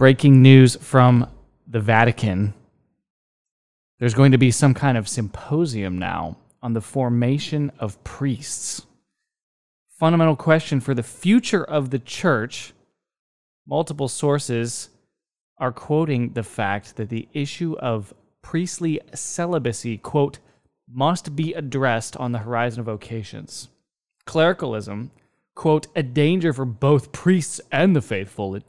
breaking news from the Vatican. There's going to be some kind of symposium now on the formation of priests. Fundamental question for the future of the church. Multiple sources are quoting the fact that the issue of priestly celibacy, quote, must be addressed on the horizon of vocations. Clericalism, quote, a danger for both priests and the faithful. It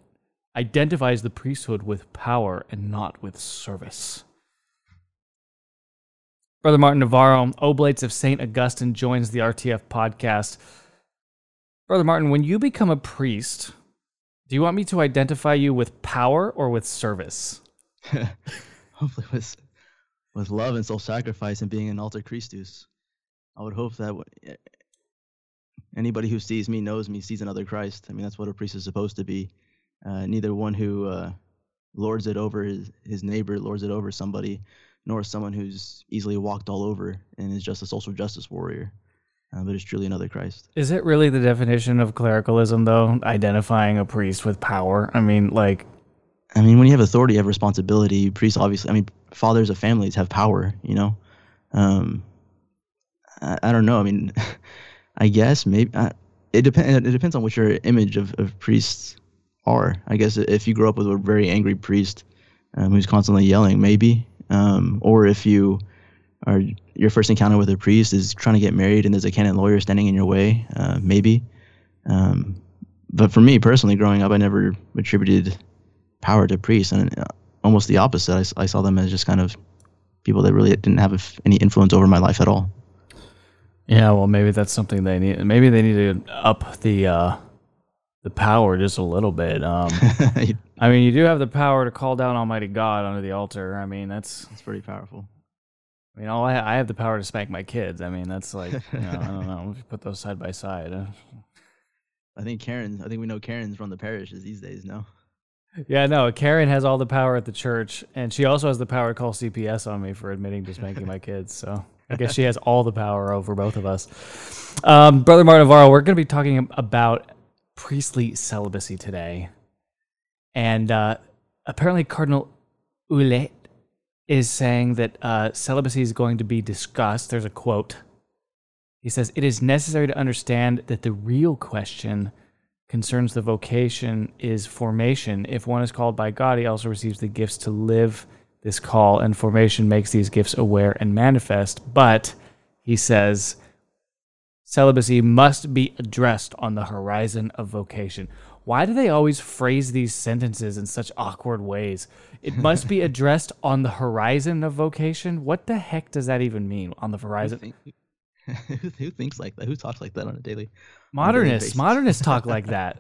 identifies the priesthood with power and not with service. Brother Martin Navarro, Oblates of St. Augustine, joins the RTF podcast. Brother Martin, when you become a priest, do you want me to identify you with power or with service? Hopefully, with with love and self-sacrifice and being an alter Christus. I would hope that eh, anybody who sees me knows me sees another Christ. I mean, that's what a priest is supposed to be. Uh, neither one who uh, lords it over his, his neighbor, lords it over somebody, nor someone who's easily walked all over and is just a social justice warrior. Uh, but is truly another Christ. Is it really the definition of clericalism, though? Identifying a priest with power? I mean, like. I mean, when you have authority, you have responsibility. Priests, obviously, I mean, fathers of families have power, you know? Um, I, I don't know. I mean, I guess maybe uh, it depends. It depends on what your image of, of priests are. I guess if you grow up with a very angry priest um, who's constantly yelling, maybe, um, or if you are your first encounter with a priest is trying to get married and there's a canon lawyer standing in your way, uh, maybe. Um, but for me personally, growing up, I never attributed power to priests, and uh, almost the opposite. I, I saw them as just kind of people that really didn't have any influence over my life at all. Yeah, well, maybe that's something they need. Maybe they need to up the uh, the power just a little bit. Um, I mean, you do have the power to call down Almighty God under the altar. I mean, that's that's pretty powerful. I mean, all I, I have the power to spank my kids. I mean, that's like, you know, I don't know. Put those side by side. Uh, I think Karen. I think we know Karens run the parishes these days. No. Yeah, no. Karen has all the power at the church, and she also has the power to call CPS on me for admitting to spanking my kids. So I guess she has all the power over both of us. Um, Brother Martin Navarro, we're going to be talking about priestly celibacy today. And uh, apparently, Cardinal Ouellet is saying that uh, celibacy is going to be discussed. There's a quote. He says, It is necessary to understand that the real question concerns the vocation is formation. If one is called by God, he also receives the gifts to live this call, and formation makes these gifts aware and manifest. But he says, celibacy must be addressed on the horizon of vocation. Why do they always phrase these sentences in such awkward ways? It must be addressed on the horizon of vocation. What the heck does that even mean? On the horizon? Who, think, who thinks like that? Who talks like that on a daily? Modernists. modernists talk like that.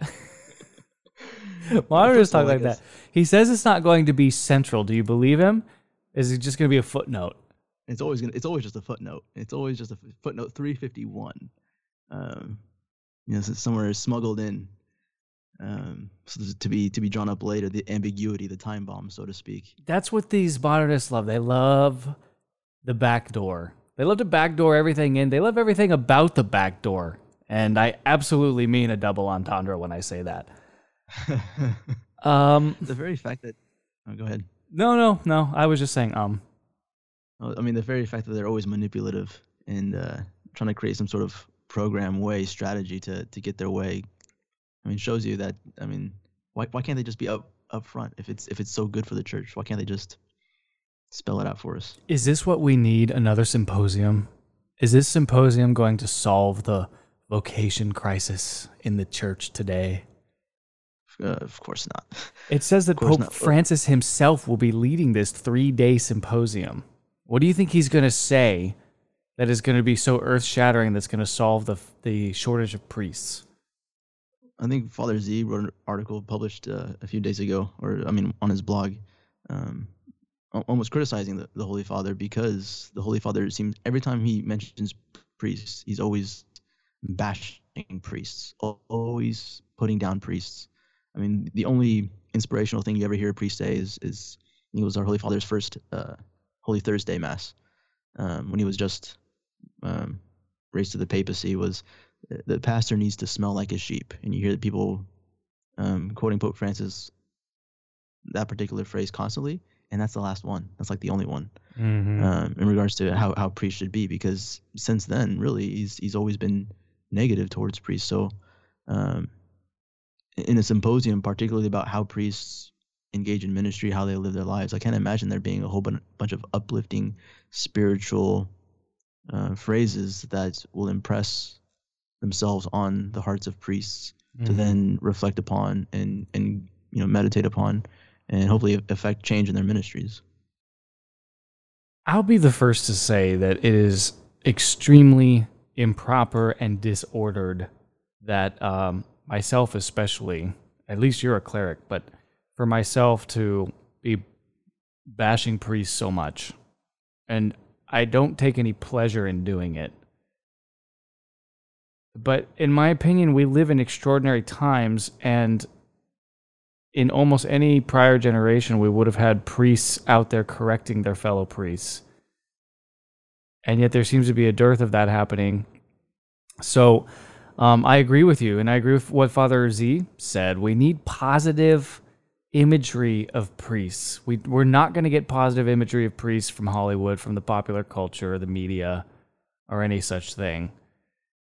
modernists talk like that. He says it's not going to be central. Do you believe him? Is it just going to be a footnote? It's always gonna. It's always just a footnote. It's always just a footnote. Three fifty one. Um, you know, somewhere is smuggled in um, so to be to be drawn up later, the ambiguity, the time bomb, so to speak. That's what these modernists love. They love the back door. They love to backdoor everything in. They love everything about the back door. And I absolutely mean a double entendre when I say that. um, the very fact that, oh, go ahead. No, no, no. I was just saying, um. I mean, the very fact that they're always manipulative and uh, trying to create some sort of program way strategy to to get their way I mean, shows you that. I mean, why why can't they just be up up front if it's if it's so good for the church? Why can't they just spell it out for us? Is this what we need? Another symposium? Is this symposium going to solve the vocation crisis in the church today? Uh, of course not. It says that Pope not. Francis himself will be leading this three day symposium. What do you think he's going to say that is going to be so earth shattering that's going to solve the, the shortage of priests? I think Father Z wrote an article published uh, a few days ago, or I mean, on his blog, um, almost criticizing the, the Holy Father because the Holy Father seems every time he mentions priests, he's always bashing priests, always putting down priests. I mean, the only inspirational thing you ever hear a priest say is, is it was our Holy Father's first uh, Holy Thursday Mass um, when he was just um, raised to the papacy was the pastor needs to smell like a sheep. And you hear the people um, quoting Pope Francis that particular phrase constantly, and that's the last one. That's like the only one Mm-hmm. um, in regards to how how priests should be. Because since then, really, he's he's always been negative towards priests. So, um, in a symposium, particularly about how priests engage in ministry, how they live their lives, I can't imagine there being a whole bunch of uplifting, spiritual uh, phrases that will impress themselves on the hearts of priests Mm-hmm. to then reflect upon and and you know meditate upon and hopefully affect change in their ministries. I'll be the first to say that it is extremely improper and disordered that um, myself, especially, at least you're a cleric, but for myself to be bashing priests so much. And I don't take any pleasure in doing it. But in my opinion, we live in extraordinary times, and in almost any prior generation, we would have had priests out there correcting their fellow priests. And yet there seems to be a dearth of that happening. So um, I agree with you, and I agree with what Father Z said. We need positive imagery of priests. We, we're not going to get positive imagery of priests from Hollywood, from the popular culture, the media, or any such thing.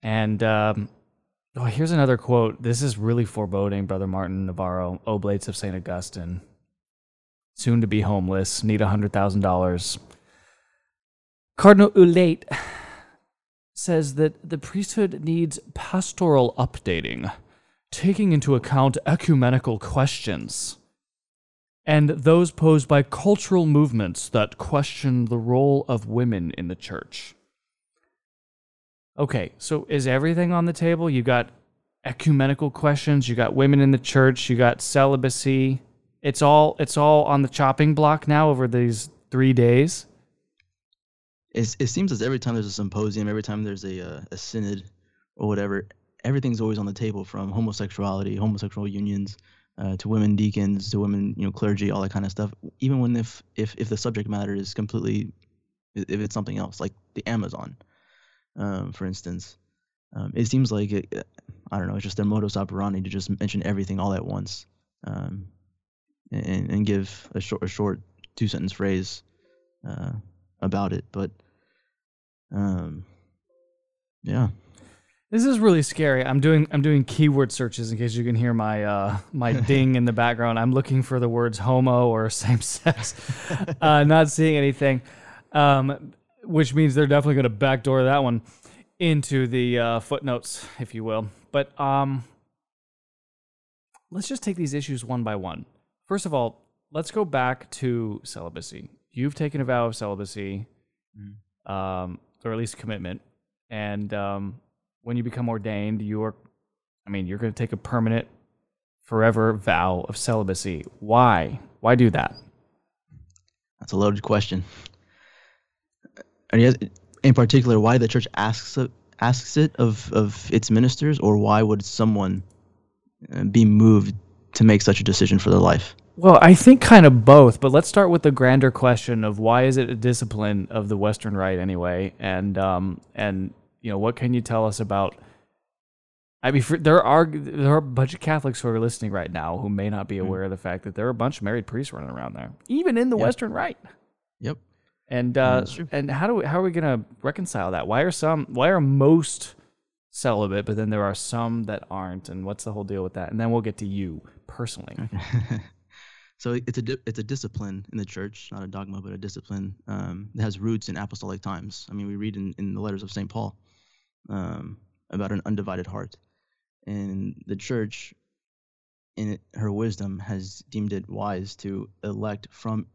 And um, oh, here's another quote. This is really foreboding, Brother Martin Navarro, Oblates of St. Augustine. Soon to be homeless, need $100,000. Cardinal Ouellet says that the priesthood needs pastoral updating, taking into account ecumenical questions and those posed by cultural movements that question the role of women in the church. Okay, so is everything on the table? You got ecumenical questions, you got women in the church, you got celibacy. It's all it's all on the chopping block now over these 3 days. It's, it seems as every time there's a symposium, every time there's a uh, a synod or whatever, everything's always on the table from homosexuality, homosexual unions, uh, to women deacons, to women you know clergy, all that kind of stuff. Even when if if if the subject matter is completely, if it's something else like the Amazon, um, for instance, um, it seems like it, I don't know, it's just their modus operandi to just mention everything all at once, um, and and give a short a short two sentence phrase uh, about it. But um, yeah, This is really scary. I'm doing I'm doing keyword searches in case you can hear my uh, my ding in the background. I'm looking for the words homo or same sex. uh, not seeing anything, um, which means they're definitely going to backdoor that one into the uh, footnotes, if you will. But um, let's just take these issues one by one. First of all, let's go back to celibacy. You've taken a vow of celibacy, um, or at least commitment, and um, when you become ordained, you're, I mean, you're going to take a permanent, forever vow of celibacy. Why? Why do that? that's a loaded question. Guys, in particular, why the church asks it, asks it of of its ministers, or why would someone uh, be moved to make such a decision for their life? Well, I think kind of both, but let's start with the grander question of why is it a discipline of the Western Rite anyway, and um, and you know what can you tell us about? I mean, for, there are there are a bunch of Catholics who are listening right now who may not be aware of the fact that there are a bunch of married priests running around there, even in the Yeah. Western Rite. Yep. And uh, and how do we, how are we gonna reconcile that? Why are some why are most celibate, but then there are some that aren't, and what's the whole deal with that? And then we'll get to you personally. so it's a di- it's a discipline in the church, not a dogma, but a discipline um, that has roots in apostolic times. I mean, we read in, in the letters of Saint Paul um, about an undivided heart, and the church, in her wisdom, has deemed it wise to elect from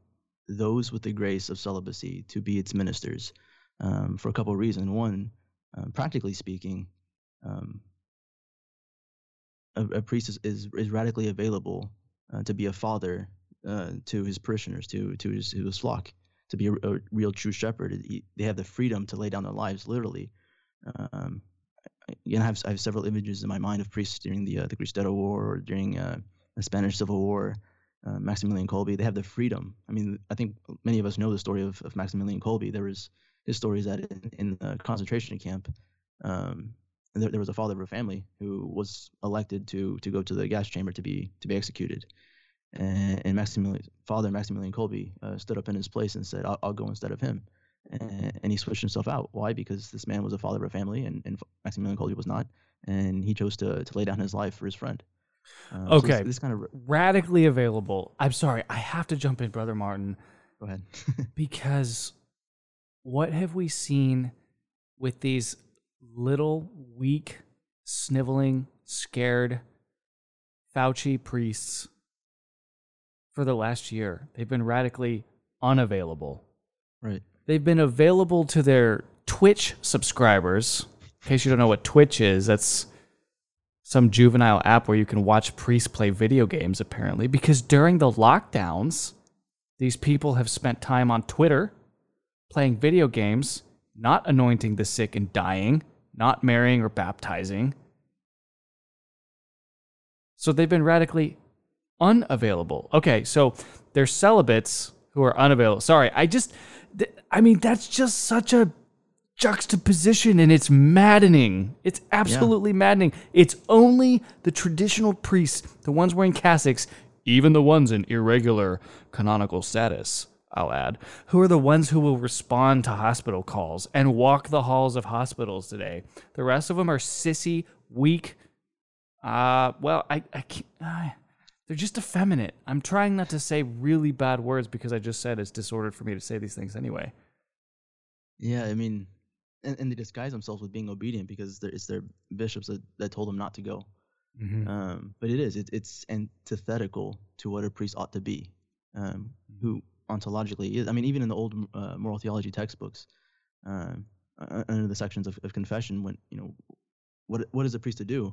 those with the grace of celibacy to be its ministers um, for a couple of reasons. One, um, practically speaking, um, a, a priest is, is, is radically available uh, to be a father uh, to his parishioners, to to his, his flock, to be a, a real true shepherd. He- they have the freedom to lay down their lives, literally. Um, I- have I have several images in my mind of priests during the uh, the Cristero War or during uh, the Spanish Civil War. Uh, Maximilian Kolbe, they have the freedom. I mean, I think many of us know the story of, of Maximilian Kolbe. There was his story is that in, in the concentration camp, um, there, there was a father of a family who was elected to to go to the gas chamber to be to be executed, and, and Maximilian, father Maximilian Kolbe uh, stood up in his place and said, "I'll, I'll go instead of him," and, and, he switched himself out. Why? Because this man was a father of a family, and, and Maximilian Kolbe was not, and he chose to to lay down his life for his friend. Um, okay, so this, this, kind of radically available. I'm sorry, I have to jump in, brother Martin. Go ahead. because what have we seen with these little weak, sniveling, scared Fauci priests for the last year? They've been radically unavailable. Right. They've been available to their Twitch subscribers. In case you don't know what Twitch is, that's some juvenile app where you can watch priests play video games, apparently, because during the lockdowns, these people have spent time on Twitter playing video games, not anointing the sick and dying, not marrying or baptizing. So they've been radically unavailable. Okay, so they're celibates who are unavailable. Sorry, I just, I mean, that's just such a juxtaposition and it's maddening. It's absolutely yeah. maddening. It's only the traditional priests, the ones wearing cassocks, even the ones in irregular canonical status, I'll add, who are the ones who will respond to hospital calls and walk the halls of hospitals today. The rest of them are sissy, weak. Uh, well, I, I can't. They're just effeminate. I'm trying not to say really bad words because I just said it's disordered for me to say these things anyway. Yeah, I mean, and, and they disguise themselves with being obedient because it's their bishops that, that told them not to go. Mm-hmm. Um, but it is it, it's antithetical to what a priest ought to be, um, who ontologically is. I mean, even in the old uh, moral theology textbooks, um, uh, under the sections of, of confession, when you know what what is a priest to do,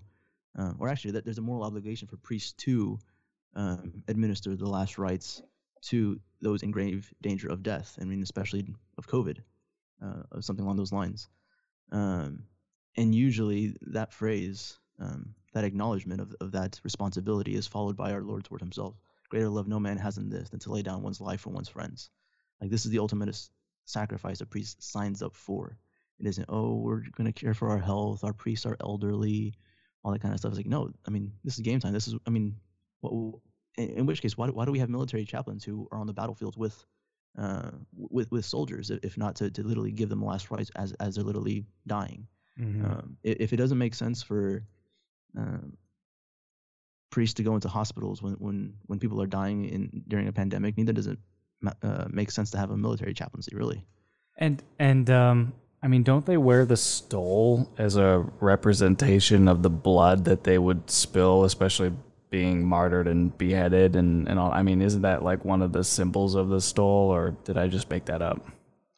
uh, or actually that there's a moral obligation for priests to um, administer the last rites to those in grave danger of death. I mean, especially of COVID uh, or something along those lines. Um, and usually that phrase, um, that acknowledgement of, of that responsibility is followed by our Lord's word himself. Greater love no man has than this, than to lay down one's life for one's friends. Like this is the ultimate sacrifice a priest signs up for. It isn't, oh, we're going to care for our health, our priests are elderly, all that kind of stuff. It's like, no, I mean, this is game time. This is, I mean, in which case, why, why do we have military chaplains who are on the battlefield with uh, with with soldiers, if not to, to literally give them the last rites as as they're literally dying. Mm-hmm. Um, if it doesn't make sense for um, priests to go into hospitals when when when people are dying in during a pandemic, neither does it uh, make sense to have a military chaplaincy, really. And and um, I mean, don't they wear the stole as a representation of the blood that they would spill, especially being martyred and beheaded and, and all. I mean, isn't that like one of the symbols of the stole, or did I just make that up?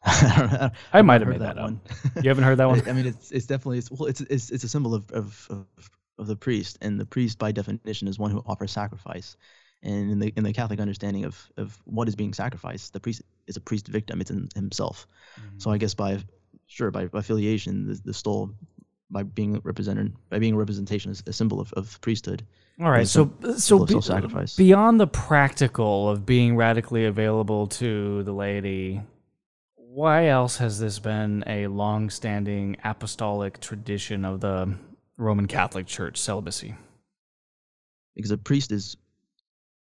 I, I might have made that, that one. you haven't heard that one? I mean, it's it's definitely it's well, it's it's it's a symbol of, of of of the priest, and the priest by definition is one who offers sacrifice. And in the in the Catholic understanding of of what is being sacrificed, the priest is a priest victim. It's in himself. Mm-hmm. So I guess by sure by, by affiliation, the, the stole by being represented by being a representation is a symbol of, of priesthood all right, so so be, beyond the practical of being radically available to the laity, why else has this been a long-standing apostolic tradition of the Roman Catholic Church celibacy? Because a priest is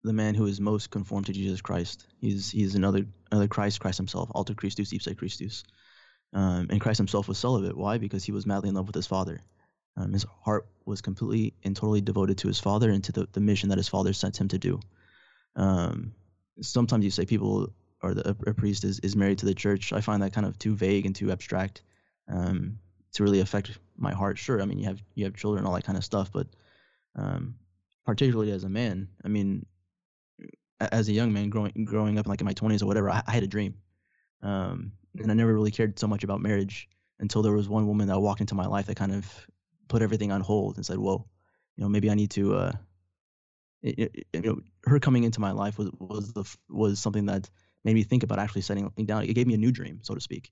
the man who is most conformed to Jesus Christ. He's he's another another Christ, Christ himself, alter Christus, ipse Christus. Um, and Christ himself was celibate. Why? Because he was madly in love with his Father. Um, his heart was completely and totally devoted to his father and to the, the mission that his father sent him to do. Um, sometimes you say people or the, a, priest is, is married to the church. I find that kind of too vague and too abstract um, to really affect my heart. Sure, I mean you have you have children, all that kind of stuff, but um, particularly as a man, I mean, as a young man growing growing up like in my 20s or whatever, I, I had a dream, um, and I never really cared so much about marriage until there was one woman that walked into my life that kind of put everything on hold and said, "Whoa, you know, maybe I need to." Uh, it, it, you know, her coming into my life was was the was something that made me think about actually setting something down. It gave me a new dream, so to speak.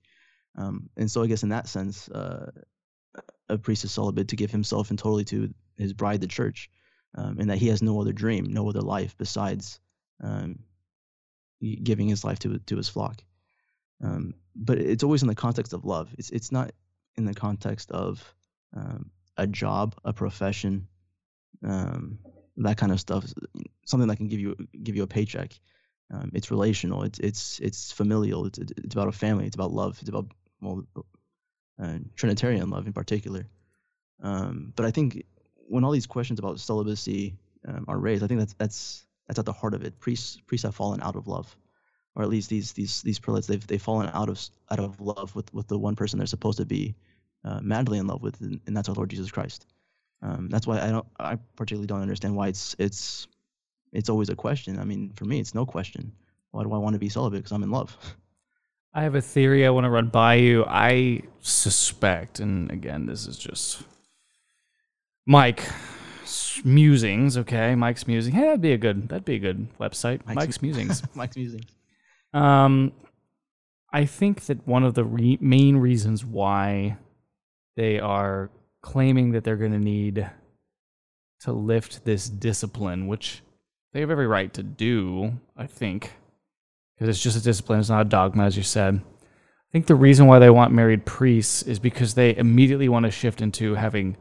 Um, and so I guess in that sense, uh, a priest is celibate to give himself and totally to his bride, the church, um, and that he has no other dream, no other life besides um, giving his life to to his flock. Um, but it's always in the context of love. It's it's not in the context of um, a job, a profession, um, that kind of stuff, something that can give you give you a paycheck. Um, it's relational. It's it's it's familial. It's it's about a family. It's about love. It's about well, uh, Trinitarian love in particular. Um, but I think when all these questions about celibacy um, are raised, I think that's that's that's at the heart of it. Priests priests have fallen out of love, or at least these these these prelates they've they've fallen out of out of love with with the one person they're supposed to be uh, madly in love with, and, and, that's our Lord Jesus Christ. Um, that's why I don't I particularly don't understand why it's it's it's always a question. I mean, for me, it's no question. Why do I want to be celibate? Because I'm in love. I have a theory I want to run by you. I suspect, and again, this is just Mike musings. Okay, Mike's musing. Hey, that'd be a good. That'd be a good website. Mike's, Mike's musings. Mike's musings. Um, I think that one of the re- main reasons why they are claiming that they're going to need to lift this discipline, which they have every right to do, I think, because it's just a discipline. It's not a dogma, as you said. I think the reason why they want married priests is because they immediately want to shift into having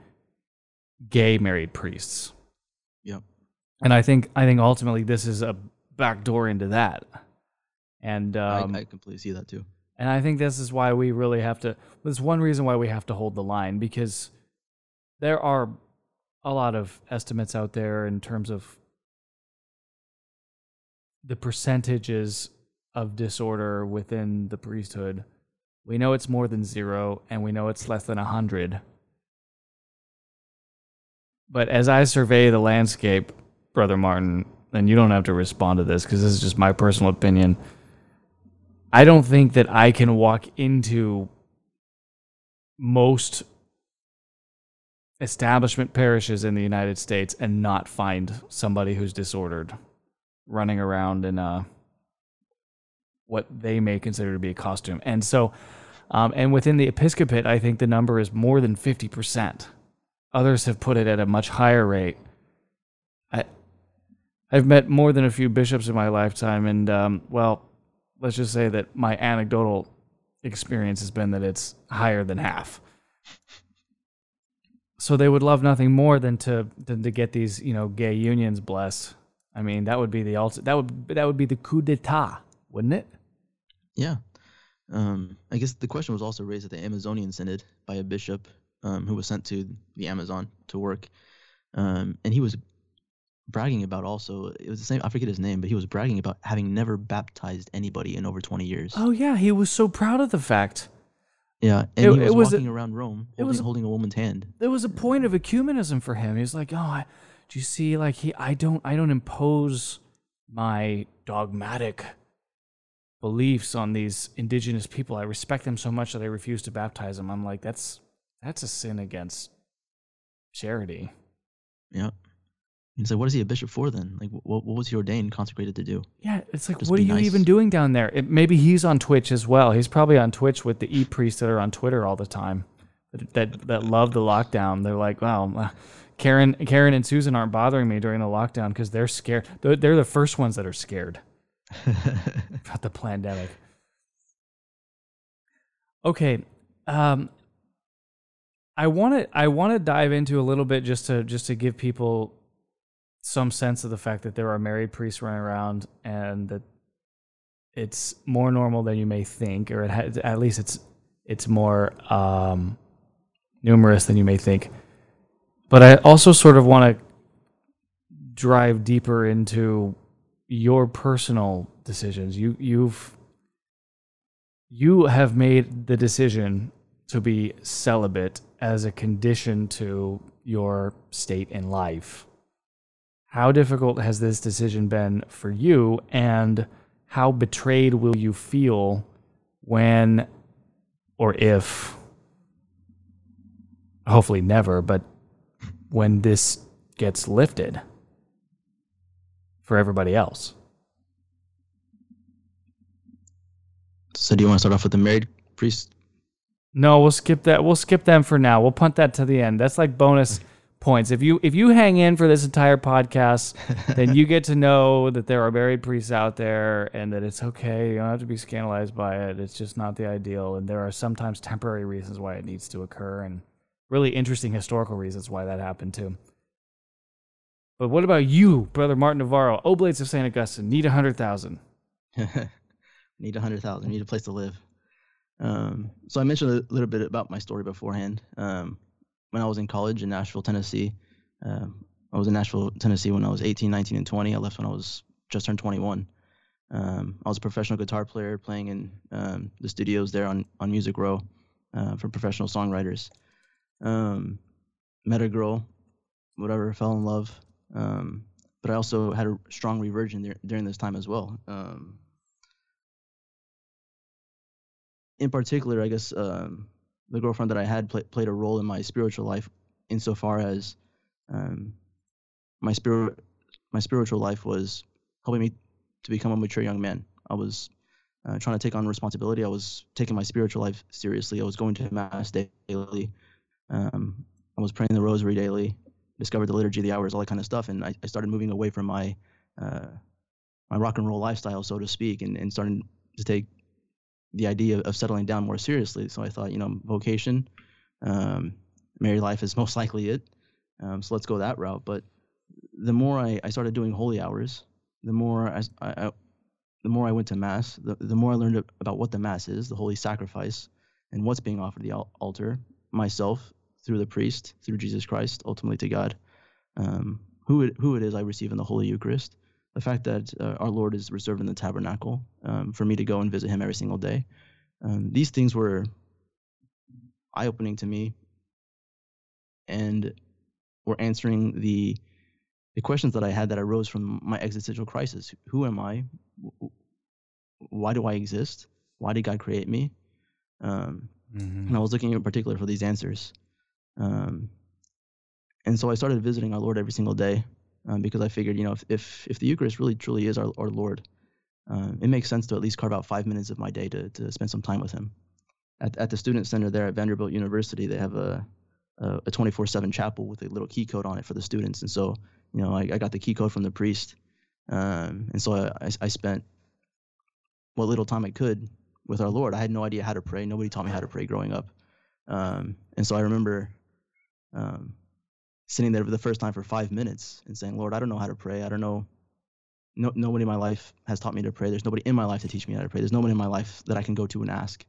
gay married priests. Yep. And I think I think ultimately this is a backdoor into that. And um, I, I completely see that too. And I think this is why we really have to. There's one reason why we have to hold the line because there are a lot of estimates out there in terms of the percentages of disorder within the priesthood. We know it's more than zero, and we know it's less than a hundred. But as I survey the landscape, Brother Martin, and you don't have to respond to this because this is just my personal opinion. I don't think that I can walk into most establishment parishes in the United States and not find somebody who's disordered running around in a what they may consider to be a costume. And so, um, and within the episcopate, I think the number is more than 50%. Others have put it at a much higher rate. I, I've met more than a few bishops in my lifetime, and um, well, let's just say that my anecdotal experience has been that it's higher than half. So they would love nothing more than to than to get these, you know, gay unions blessed. I mean, that would be the ultimate. That would that would be the coup d'état, wouldn't it? Yeah. Um, I guess the question was also raised at the Amazonian Synod by a bishop um, who was sent to the Amazon to work, um, and he was bragging about also it was the same i forget his name but he was bragging about having never baptized anybody in over 20 years. Oh yeah he was so proud of the fact. Yeah and it, he was, was walking a, around rome holding, was, holding a woman's hand. there was a point of ecumenism for him. He was like oh I, do you see like he i don't i don't impose my dogmatic beliefs on these indigenous people. I respect them so much that i refuse to baptize them. I'm like that's that's a sin against charity. Yeah He's like, what is he a bishop for then? Like, what, what was he ordained, consecrated to do? Yeah, it's like, Just what are you nice. even doing down there? It, maybe he's on Twitch as well. He's probably on Twitch with the e priests that are on Twitter all the time, that that, love the lockdown. They're like, wow, Karen, Karen and Susan aren't bothering me during the lockdown because they're scared. They're, they're the first ones that are scared about the pandemic. Okay, um, I want to I want to dive into a little bit just to just to give people some sense of the fact that there are married priests running around and that it's more normal than you may think, or has, at least it's it's more um, numerous than you may think. But I also sort of want to drive deeper into your personal decisions. You you've you have made the decision to be celibate as a condition to your state in life. How difficult has this decision been for you, and how betrayed will you feel when or if, hopefully never, but when this gets lifted for everybody else? So, do you want to start off with the married priest? No, we'll skip that. We'll skip them for now. We'll punt that to the end. That's like bonus points. If you if you hang in for this entire podcast, then you get to know that there are married priests out there and that it's okay. You don't have to be scandalized by it. It's just not the ideal, and there are sometimes temporary reasons why it needs to occur, and really interesting historical reasons why that happened too. But what about you, Brother Martin Navarro, Oblates of St. Augustine? Need a hundred thousand. need a hundred thousand. Need a place to live. Um, so I mentioned a little bit about my story beforehand. Um, when I was in college in Nashville, Tennessee, um, I was in Nashville, Tennessee when I was 18, 19, and 20. I left when I was just turned 21. Um, I was a professional guitar player playing in um, the studios there on, on Music Row uh, for professional songwriters. Um, met a girl, whatever, fell in love. Um, but I also had a strong reversion there, during this time as well. In particular, I guess the girlfriend that I had play, played a role in my spiritual life insofar as um, my spirit, my spiritual life was helping me to become a mature young man. I was uh, trying to take on responsibility. I was taking my spiritual life seriously. I was going to mass daily. Um, I was praying the rosary daily. Discovered the liturgy of the hours, all that kind of stuff, and I, I started moving away from my uh, my rock and roll lifestyle, so to speak, and, and starting to take the idea of settling down more seriously. So I thought, you know, vocation, um, married life is most likely it. Um, so let's go that route. But the more I, I started doing holy hours, the more I, I, the more I went to mass, the, the more I learned about what the mass is, the holy sacrifice, and what's being offered at the altar, myself through the priest, through Jesus Christ, ultimately to God, um, who it, who it is I receive in the Holy Eucharist, the fact that uh, our Lord is reserved in the tabernacle um, for me to go and visit Him every single day. Um, these things were eye opening to me and were answering the the questions that I had that arose from my existential crisis. Who am I? Why do I exist? Why did God create me? Um, mm-hmm. And I was looking in particular for these answers. Um, and so I started visiting our Lord every single day um, because I figured, you know, if, if, if the Eucharist really truly is our, our Lord, uh, it makes sense to at least carve out five minutes of my day to, to spend some time with Him. At, at the Student Center there at Vanderbilt University, they have a, a 24 7 chapel with a little key code on it for the students. And so, you know, I, I got the key code from the priest. Um, and so I, I spent what little time I could with our Lord. I had no idea how to pray. Nobody taught me how to pray growing up. Um, and so I remember um, sitting there for the first time for five minutes and saying, Lord, I don't know how to pray. I don't know. No, nobody in my life has taught me to pray. There's nobody in my life to teach me how to pray. There's nobody in my life that I can go to and ask.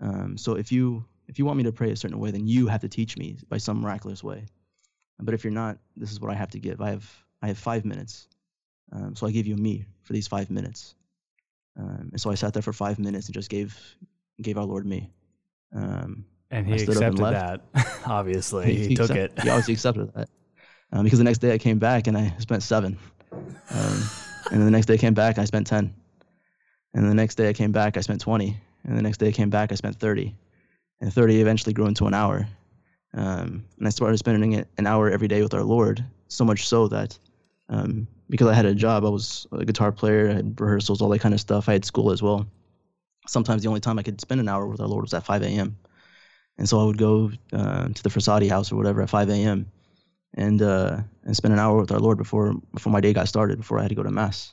Um, so if you if you want me to pray a certain way, then you have to teach me by some miraculous way. But if you're not, this is what I have to give. I have I have five minutes, um, so I give you me for these five minutes. Um, and so I sat there for five minutes and just gave gave our Lord me. Um, and he accepted that. Obviously, he, he, he took accept, it. He obviously accepted that um, because the next day I came back and I spent seven, um, and the next day I came back I spent ten, and the next day I came back I spent twenty, and the next day I came back I spent thirty, and thirty eventually grew into an hour, um, and I started spending an hour every day with our Lord. So much so that um, because I had a job, I was a guitar player, I had rehearsals, all that kind of stuff. I had school as well. Sometimes the only time I could spend an hour with our Lord was at 5 a.m. And so I would go uh, to the Frassati house or whatever at 5 a.m. and uh, and spend an hour with our Lord before before my day got started, before I had to go to mass.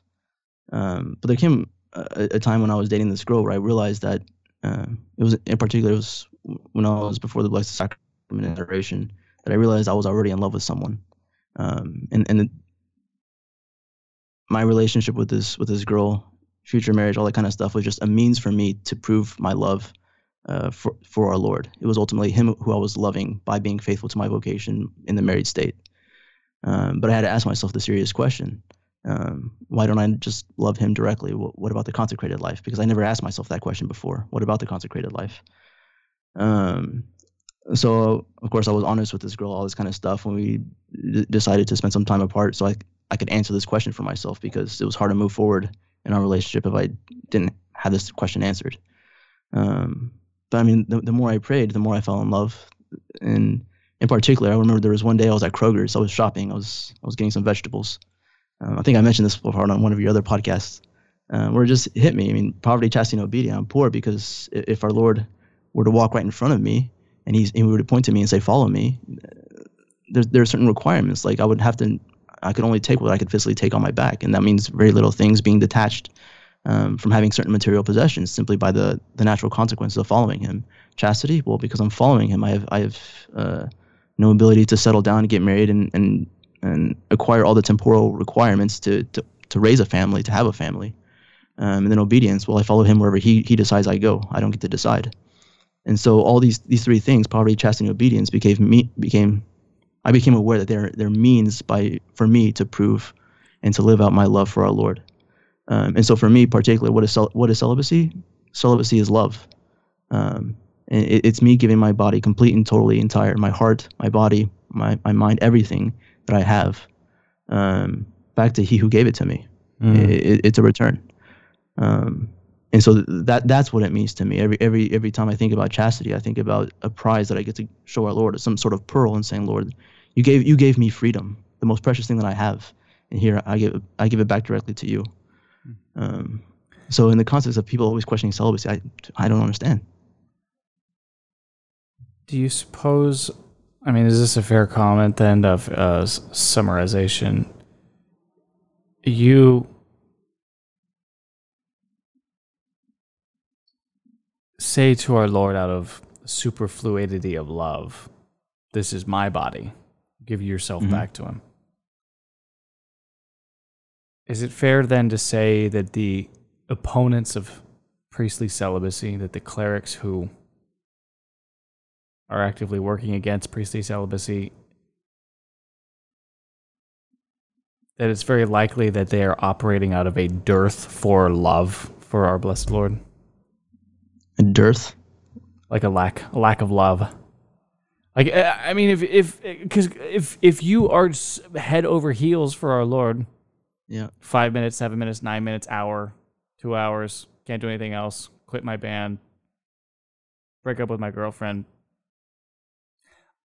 Um, but there came a, a, time when I was dating this girl where I realized that uh, it was in particular it was when I was before the Blessed Sacrament adoration that I realized I was already in love with someone. Um, and and my relationship with this with this girl, future marriage, all that kind of stuff was just a means for me to prove my love uh, for for our Lord. It was ultimately Him who I was loving by being faithful to my vocation in the married state. Um, but I had to ask myself the serious question: um, Why don't I just love Him directly? What, what, about the consecrated life? Because I never asked myself that question before. What about the consecrated life? Um, so of course I was honest with this girl, all this kind of stuff. When we d- decided to spend some time apart, so I I could answer this question for myself because it was hard to move forward in our relationship if I didn't have this question answered. Um, but I mean, the, the more I prayed, the more I fell in love. And in particular, I remember there was one day I was at Kroger's. I was shopping. I was I was getting some vegetables. Um, I think I mentioned this before on one of your other podcasts, uh, where it just hit me. I mean, poverty, chastity, and obedience. I'm poor because if our Lord were to walk right in front of me and he's he were to point to me and say, "Follow me," there's there are certain requirements. Like I would have to, I could only take what I could physically take on my back, and that means very little things being detached um, from having certain material possessions simply by the the natural consequences of following him. Chastity, well, because I'm following him, I have I have uh, no ability to settle down and get married and and and acquire all the temporal requirements to to, to raise a family, to have a family. Um, and then obedience, well, I follow him wherever he, he decides I go. I don't get to decide. And so all these these three things, poverty, chastity, and obedience, became me became I became aware that they're they're means by for me to prove and to live out my love for our Lord. Um, and so for me, particularly, what is cel- what is celibacy? Celibacy is love. Um, and it, it's me giving my body complete and totally entire, my heart, my body, my my mind, everything that I have, um, back to He who gave it to me. Mm. It, it, it's a return. Um, and so that that's what it means to me. Every every every time I think about chastity, I think about a prize that I get to show our Lord, some sort of pearl, and saying, Lord, you gave you gave me freedom, the most precious thing that I have, and here I give I give it back directly to you. Um, so in the context of people always questioning celibacy, I I don't understand. Do you suppose? I mean, is this a fair comment then of uh, summarization? You say to our Lord out of superfluidity of love, "This is my body. Give yourself Mhm. back to Him." Is it fair then to say that the opponents of priestly celibacy, that the clerics who are actively working against priestly celibacy, that it's very likely that they are operating out of a dearth for love for our blessed Lord, A dearth. like a lack, a lack of love. Like I mean, if if because if if you are head over heels for our Lord, Yeah. five minutes, seven minutes, nine minutes, hour, two hours, can't do anything else, quit my band, break up with my girlfriend.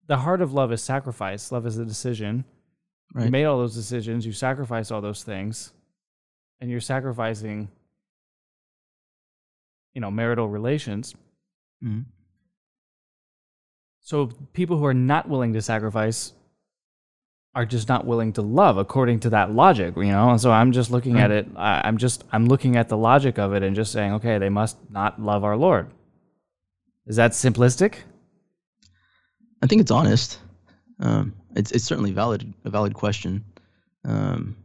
The heart of love is sacrifice. Love is a decision. You made all those decisions, you sacrifice all those things, and you're sacrificing, you know, marital relations. Mhm. So people who are not willing to sacrifice are just not willing to love according to that logic, you know? And so I'm just looking at it I, I'm just I'm looking at the logic of it and just saying, okay, they must not love our Lord. Is that simplistic? I think it's honest. Um, it's it's certainly valid a valid question. Um,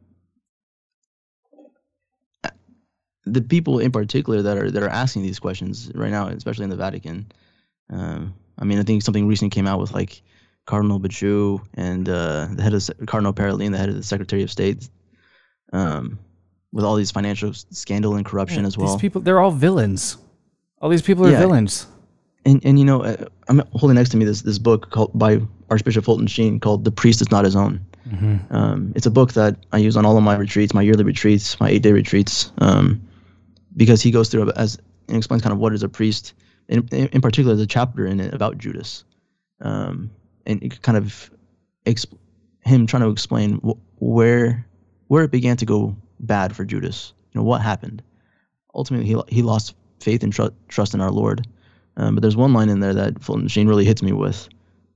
the people in particular that are that are asking these questions right now, especially in the Vatican. Um, I mean, I think something recent came out with like Cardinal Becciu and uh, the head of Cardinal Parolin, the head of the Secretary of State, um, with all these financial scandal and corruption as well. These people they're all villains. All these people are Yeah. villains. and and you know, uh, I'm holding next to me this this book called by Archbishop Fulton Sheen called "The Priest Is Not His Own." Um, it's a book that I use on all of my retreats, my yearly retreats, my eight day retreats, um, because he goes through as and explains kind of what is a priest. In in particular, the chapter in it about Judas, um, and it kind of exp- him trying to explain wh- where where it began to go bad for Judas. You know what happened. Ultimately, he he lost faith and tr- trust in our Lord. Um, but there's one line in there that Fulton Sheen really hits me with,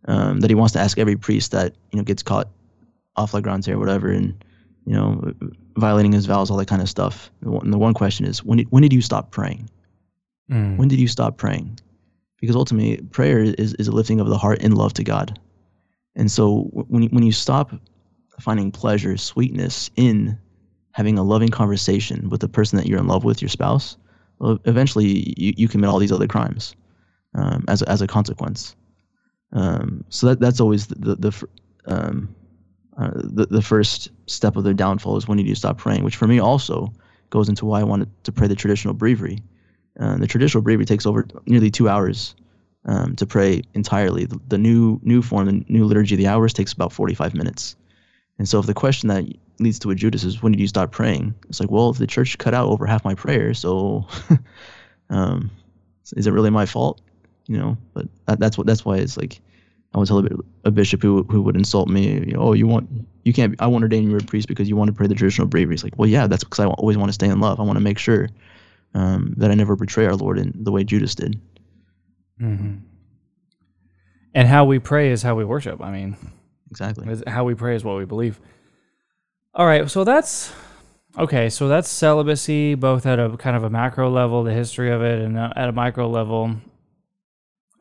um, that he wants to ask every priest that you know gets caught off flagrante or whatever, and you know violating his vows, all that kind of stuff. And the one, and the one question is, when did, when did you stop praying? Mm. When did you stop praying? Because ultimately, prayer is, is a lifting of the heart in love to God. And so when you, when you stop finding pleasure, sweetness in having a loving conversation with the person that you're in love with, your spouse, well, eventually you, you commit all these other crimes um, as, a, as a consequence. Um, so that, that's always the, the, the um, uh, the, the first step of their downfall is when you do stop praying, which for me also goes into why I wanted to pray the traditional breviary. Uh, the traditional breviary takes over nearly two hours um, to pray entirely. The, the new new form, the new liturgy of the hours takes about 45 minutes. And so if the question that leads to a Judas is when did you stop praying? It's like, well, if the church cut out over half my prayers, so um, is it really my fault? You know, but that, that's what that's why it's like I would tell a, a bishop who who would insult me, you know, oh, you want you can't I want to ordain you a priest because you want to pray the traditional breviary. It's like, well, yeah, that's because I always want to stay in love. I want to make sure um, that I never betray our Lord in the way Judas did. hmm And how we pray is how we worship. I mean, Exactly. how we pray is what we believe. All right, so that's okay. So that's celibacy, both at a kind of a macro level, the history of it, and uh, at a micro level.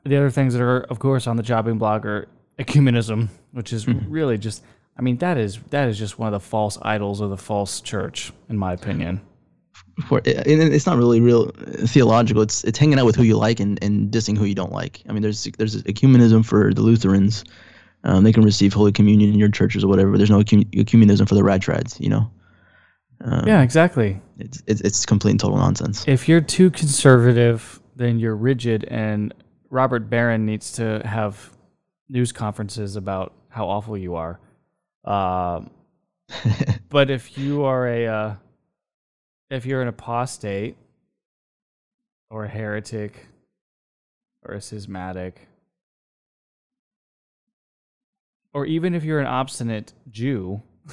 The other things that are, of course, on the chopping block are ecumenism, which is Mhm. really just. I mean, that is that is just one of the false idols of the false church, in my opinion. For and it's not really real theological. It's it's hanging out with who you like and, and dissing who you don't like. I mean, there's there's ecumenism for the Lutherans. Um, they can receive Holy Communion in your churches or whatever. There's no ecumenism for the rad trads, you know. Um, yeah, exactly. It's, it's it's complete and total nonsense. If you're too conservative, then you're rigid, and Robert Barron needs to have news conferences about how awful you are. Uh, but if you are a uh, if you're an apostate or a heretic or a schismatic or even if you're an obstinate Jew,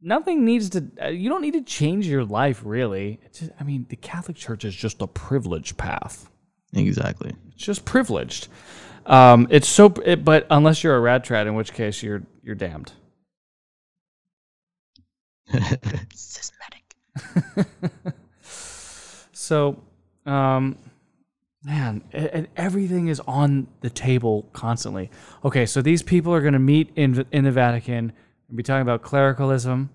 nothing needs to. Uh, you don't need to change your life, really. Just, I mean, the Catholic Church is just a privileged path. Exactly. It's just privileged. Um, it's so, it, but unless you're a rad trad in which case you're you're damned. Systematic. so, um, man, and everything is on the table constantly. Okay, so these people are going to meet in in the Vatican and be talking about clericalism.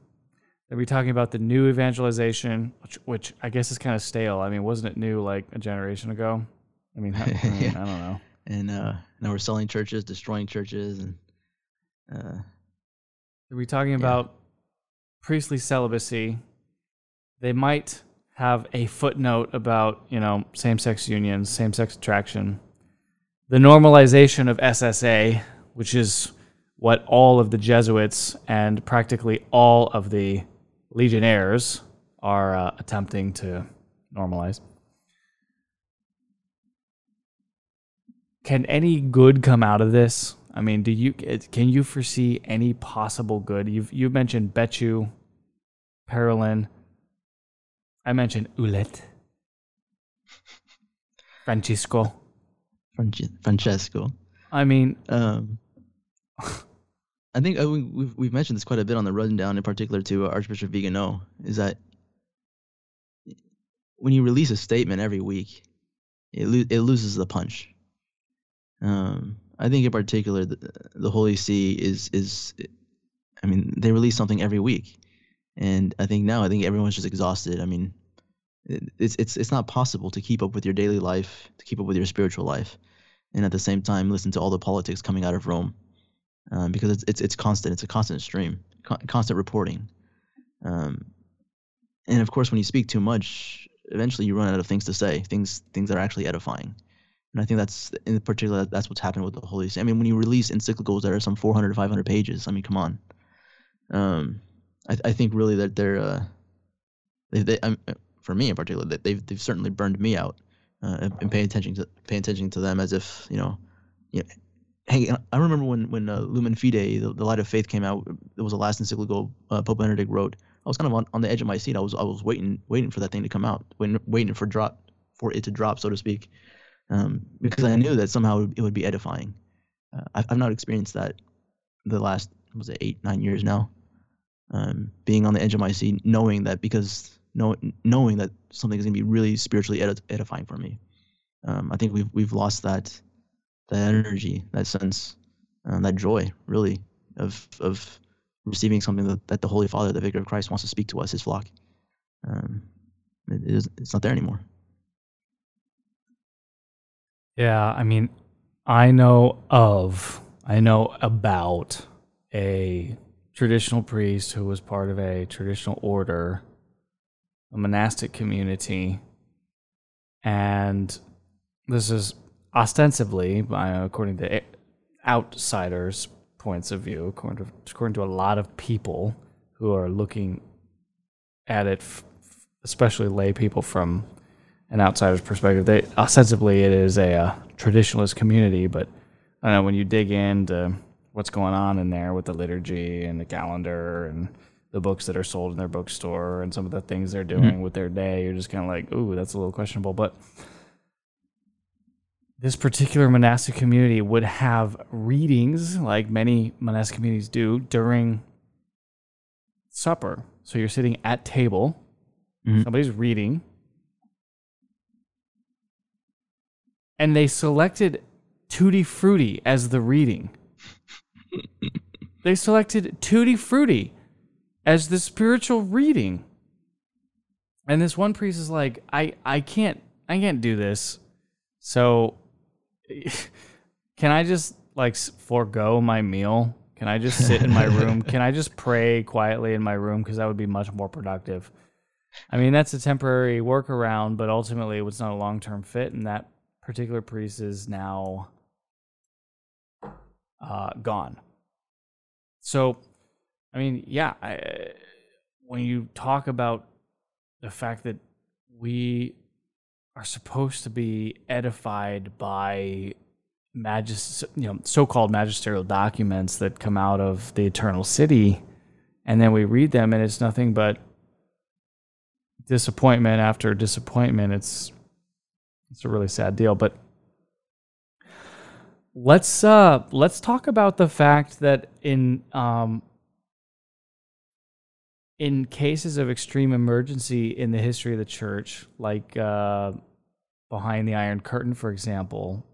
They'll be talking about the new evangelization, which, which I guess is kind of stale. I mean, wasn't it new like a generation ago? I mean, I, mean, yeah. I don't know. And uh, now we're selling churches, destroying churches, and uh, are we talking yeah. about priestly celibacy? They might have a footnote about you know same-sex unions, same-sex attraction, the normalization of SSA, which is what all of the Jesuits and practically all of the Legionnaires are uh, attempting to normalize. Can any good come out of this? I mean, do you can you foresee any possible good? You've you mentioned Becciu, Parolin. I mentioned Ouellet, Francisco, Francesco. I mean, um, I think uh, we've we've mentioned this quite a bit on the rundown, in particular to Archbishop Vigano, is that when you release a statement every week, it lo- it loses the punch. Um, I think in particular the, the Holy See is is, I mean, they release something every week, and I think now I think everyone's just exhausted. I mean, it's it's it's not possible to keep up with your daily life, to keep up with your spiritual life, and at the same time listen to all the politics coming out of Rome, um, because it's it's it's constant. It's a constant stream, constant reporting, um, and of course, when you speak too much, eventually you run out of things to say, things things that are actually edifying. And I think that's in particular that's what's happened with the Holy See. I mean, when you release encyclicals that are some 400 or 500 pages, I mean, come on. Um, I, I think really that they're uh, they, they um, for me in particular that they've they've certainly burned me out uh, and paying attention to paying attention to them as if you know you know. Hey, I remember when when uh, Lumen Fidei, the, the Light of Faith, came out. It was the last encyclical uh, Pope Benedict wrote. I was kind of on, on the edge of my seat. I was I was waiting waiting for that thing to come out, waiting waiting for drop for it to drop, so to speak um, because I knew that somehow it would be edifying. Uh, I've, I've not experienced that the last was it eight nine years now. Um, being on the edge of my seat, knowing that because know, knowing that something is going to be really spiritually edifying for me. Um, I think we've we've lost that that energy, that sense, um, that joy, really, of of receiving something that, that the Holy Father, the Vicar of Christ, wants to speak to us, His flock. Um, it is, it's not there anymore. Yeah, I mean, I know of, I know about a traditional priest who was part of a traditional order, a monastic community, and this is ostensibly, according to outsiders' points of view, according to, according to a lot of people who are looking at it, especially lay people from an outsider's perspective, they ostensibly it is a uh, traditionalist community, but I don't know when you dig into what's going on in there with the liturgy and the calendar and the books that are sold in their bookstore and some of the things they're mm-hmm. doing mm-hmm. with their day, you're just kind of like, ooh, that's a little questionable. But this particular monastic community would have readings, like many monastic communities do, during supper. So you're sitting at table, mm-hmm. somebody's reading, and they selected Tutti Frutti as the reading. they selected Tutti Frutti as the spiritual reading. And this one priest is like, I, I can't I can't do this. So can I just like forego my meal? Can I just sit in my room? Can I just pray quietly in my room because that would be much more productive. I mean, that's a temporary workaround, but ultimately it was not a long-term fit and that particular priest is now uh, gone. So, I mean, yeah, I, when you talk about the fact that we are supposed to be edified by magis- you know, so-called magisterial documents that come out of the eternal city, and then we read them, and it's nothing but disappointment after disappointment. It's it's a really sad deal, but let's uh let's talk about the fact that in um in cases of extreme emergency in the history of the church like uh behind the iron curtain for example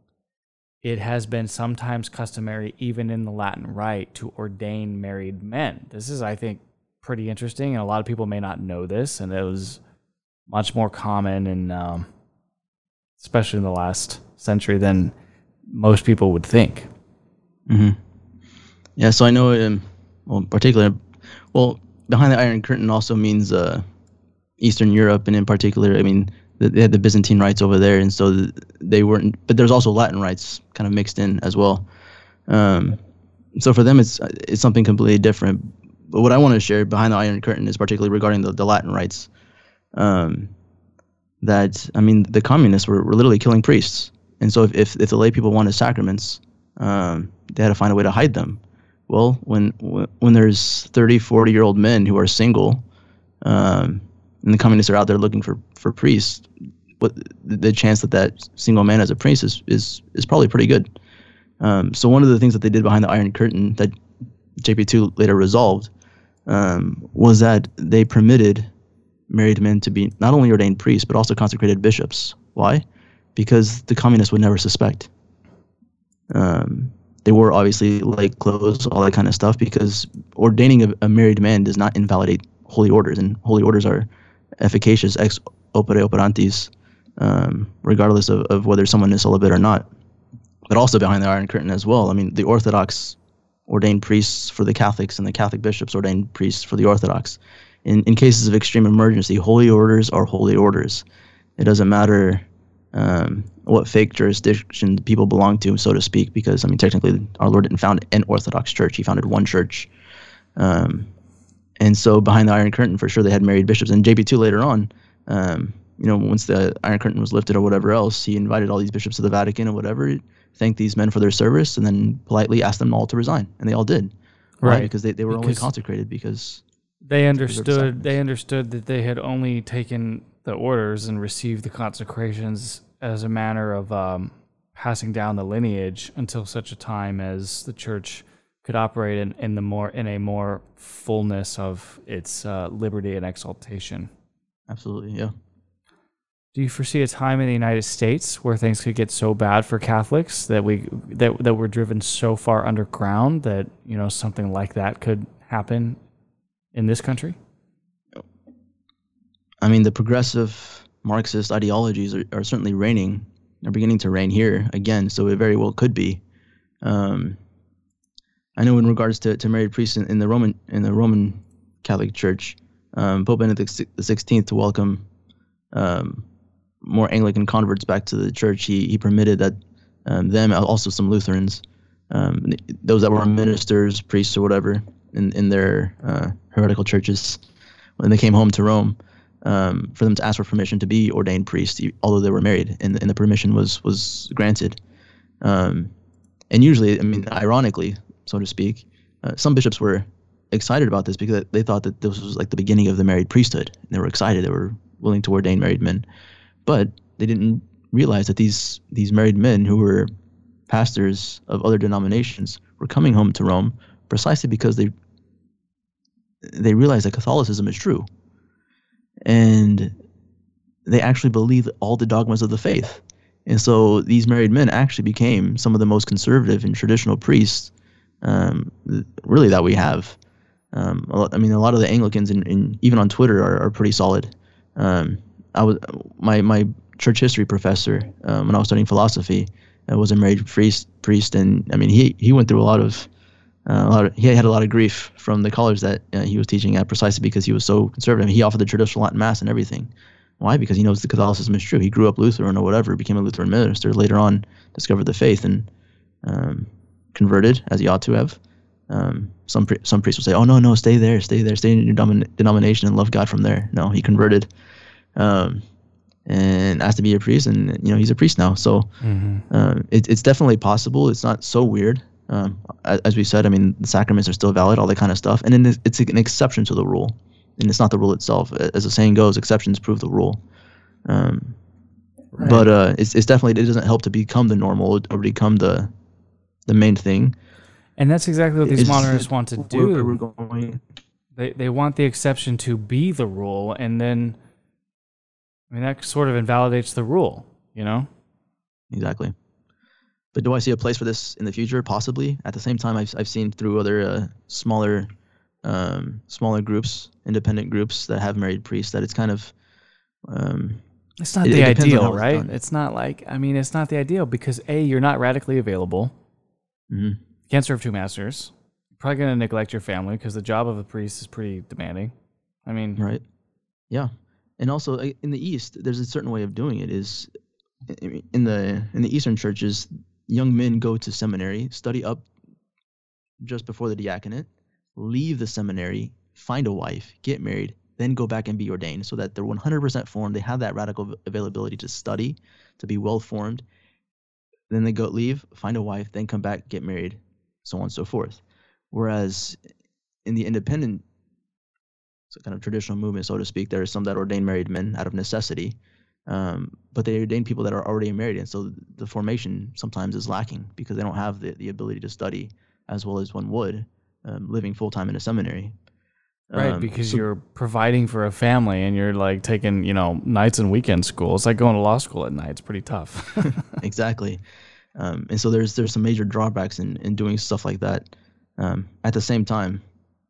it has been sometimes customary even in the latin rite to ordain married men. This is i think pretty interesting and a lot of people may not know this and it was much more common in um, especially in the last century than most people would think. Mm-hmm. Yeah, so I know, um, well, particularly, well, behind the Iron Curtain also means uh, Eastern Europe, and in particular, I mean, they had the Byzantine rites over there, and so they weren't. But there's also Latin rites kind of mixed in as well. Um, so for them, it's it's something completely different. But what I want to share behind the Iron Curtain is particularly regarding the, the Latin rites. Um, that I mean, the communists were, were literally killing priests. And so if, if, if the lay people wanted sacraments, um, they had to find a way to hide them. Well, when when there's 30, 40 year old men who are single, um, and the communists are out there looking for, for priests, what the chance that that single man as a priest is is, is probably pretty good. Um, so one of the things that they did behind the Iron Curtain that JP2 later resolved um, was that they permitted married men to be not only ordained priests but also consecrated bishops. Why? because the communists would never suspect. Um, they wore obviously like clothes, all that kind of stuff, because ordaining a, a, married man does not invalidate holy orders, and holy orders are efficacious ex opere operantis, um, regardless of, of whether someone is celibate or not. But also behind the Iron Curtain as well. I mean, the Orthodox ordained priests for the Catholics, and the Catholic bishops ordained priests for the Orthodox. In in cases of extreme emergency, holy orders are holy orders. It doesn't matter um, what fake jurisdiction people belong to, so to speak, because I mean, technically, our Lord didn't found an Orthodox church; He founded one church. Um, and so, behind the Iron Curtain, for sure, they had married bishops. And JP2 later on, um, you know, once the Iron Curtain was lifted or whatever else, he invited all these bishops to the Vatican or whatever, thanked these men for their service, and then politely asked them all to resign, and they all did. Right, because they, they were because only consecrated because they understood they understood that they had only taken the orders and received the consecrations as a manner of um, passing down the lineage until such a time as the church could operate in, in the more in a more fullness of its uh, liberty and exaltation. Absolutely, yeah. Do you foresee a time in the United States where things could get so bad for Catholics that we that that we're driven so far underground that you know something like that could happen in this country? I mean, the progressive Marxist ideologies are, are certainly reigning. They're beginning to reign here again, so it very well could be. Um, I know in regards to, to married priests in, in, the Roman in the Roman Catholic Church, um, Pope Benedict XVI to welcome um, more Anglican converts back to the church, he, he permitted that um, them, also some Lutherans, um, those that were ministers, priests, or whatever, in in their uh, heretical churches, when they came home to Rome, um, for them to ask for permission to be ordained priests, although they were married, and, and the permission was was granted. Um, and usually, I mean, ironically, so to speak, uh, some bishops were excited about this because they thought that this was like the beginning of the married priesthood. And They were excited; they were willing to ordain married men, but they didn't realize that these these married men who were pastors of other denominations were coming home to Rome precisely because they they realized that Catholicism is true and they actually believe all the dogmas of the faith. And so these married men actually became some of the most conservative and traditional priests um, really that we have. Um, I mean, a lot of the Anglicans, in, in, even on Twitter, are, are pretty solid. Um, I was my my church history professor um, when I was studying philosophy uh, was a married priest, priest, and I mean, he he went through a lot of uh, a lot of, he had a lot of grief from the college that uh, he was teaching at precisely because he was so conservative. He offered the traditional Latin Mass and everything. Why? Because he knows the Catholicism is true. He grew up Lutheran or whatever, became a Lutheran minister. Later on, discovered the faith and um, converted as he ought to have. Um, some pri- some priests will say, "Oh no, no, stay there, stay there, stay in your domin- denomination and love God from there." No, he converted, um, and asked to be a priest, and you know he's a priest now. So mm-hmm. uh, it, it's definitely possible. It's not so weird. Um, as we said, I mean, the sacraments are still valid, all that kind of stuff, and then it's an exception to the rule and it's not the rule itself. As the saying goes, exceptions prove the rule. Um, right. But uh, it's, it's definitely it doesn't help to become the normal or become the the main thing. And that's exactly what these it's, modernists want to do. They they want the exception to be the rule, and then I mean that sort of invalidates the rule, you know. Exactly. But do I see a place for this in the future? Possibly. At the same time, I've I've seen through other uh, smaller um, smaller groups, independent groups that have married priests, that it's kind of um, it's not it, the it ideal, right? It's, it's, not like I mean, it's not the ideal because a you're not radically available. Mm-hmm. Can't serve two masters. You're probably gonna neglect your family because the job of a priest is pretty demanding. I mean, right? Yeah, and also in the East, there's a certain way of doing it. Is in the in the Eastern churches, young men go to seminary, study up just before the diaconate, leave the seminary, find a wife, get married, then go back and be ordained so that they're 100% formed. They have that radical availability to study, to be well formed. Then they go leave, find a wife, then come back, get married, so on and so forth. Whereas in the independent so kind of traditional movement, so to speak, there are some that ordain married men out of necessity, um, but they ordain people that are already married, and so the formation sometimes is lacking because they don't have the, the ability to study as well as one would um, living full time in a seminary. Right, um, because so, you're providing for a family and you're like taking, you know, nights and weekend school. It's like going to law school at night. It's pretty tough. exactly. Um, and so there's there's some major drawbacks in, in doing stuff like that. Um, at the same time,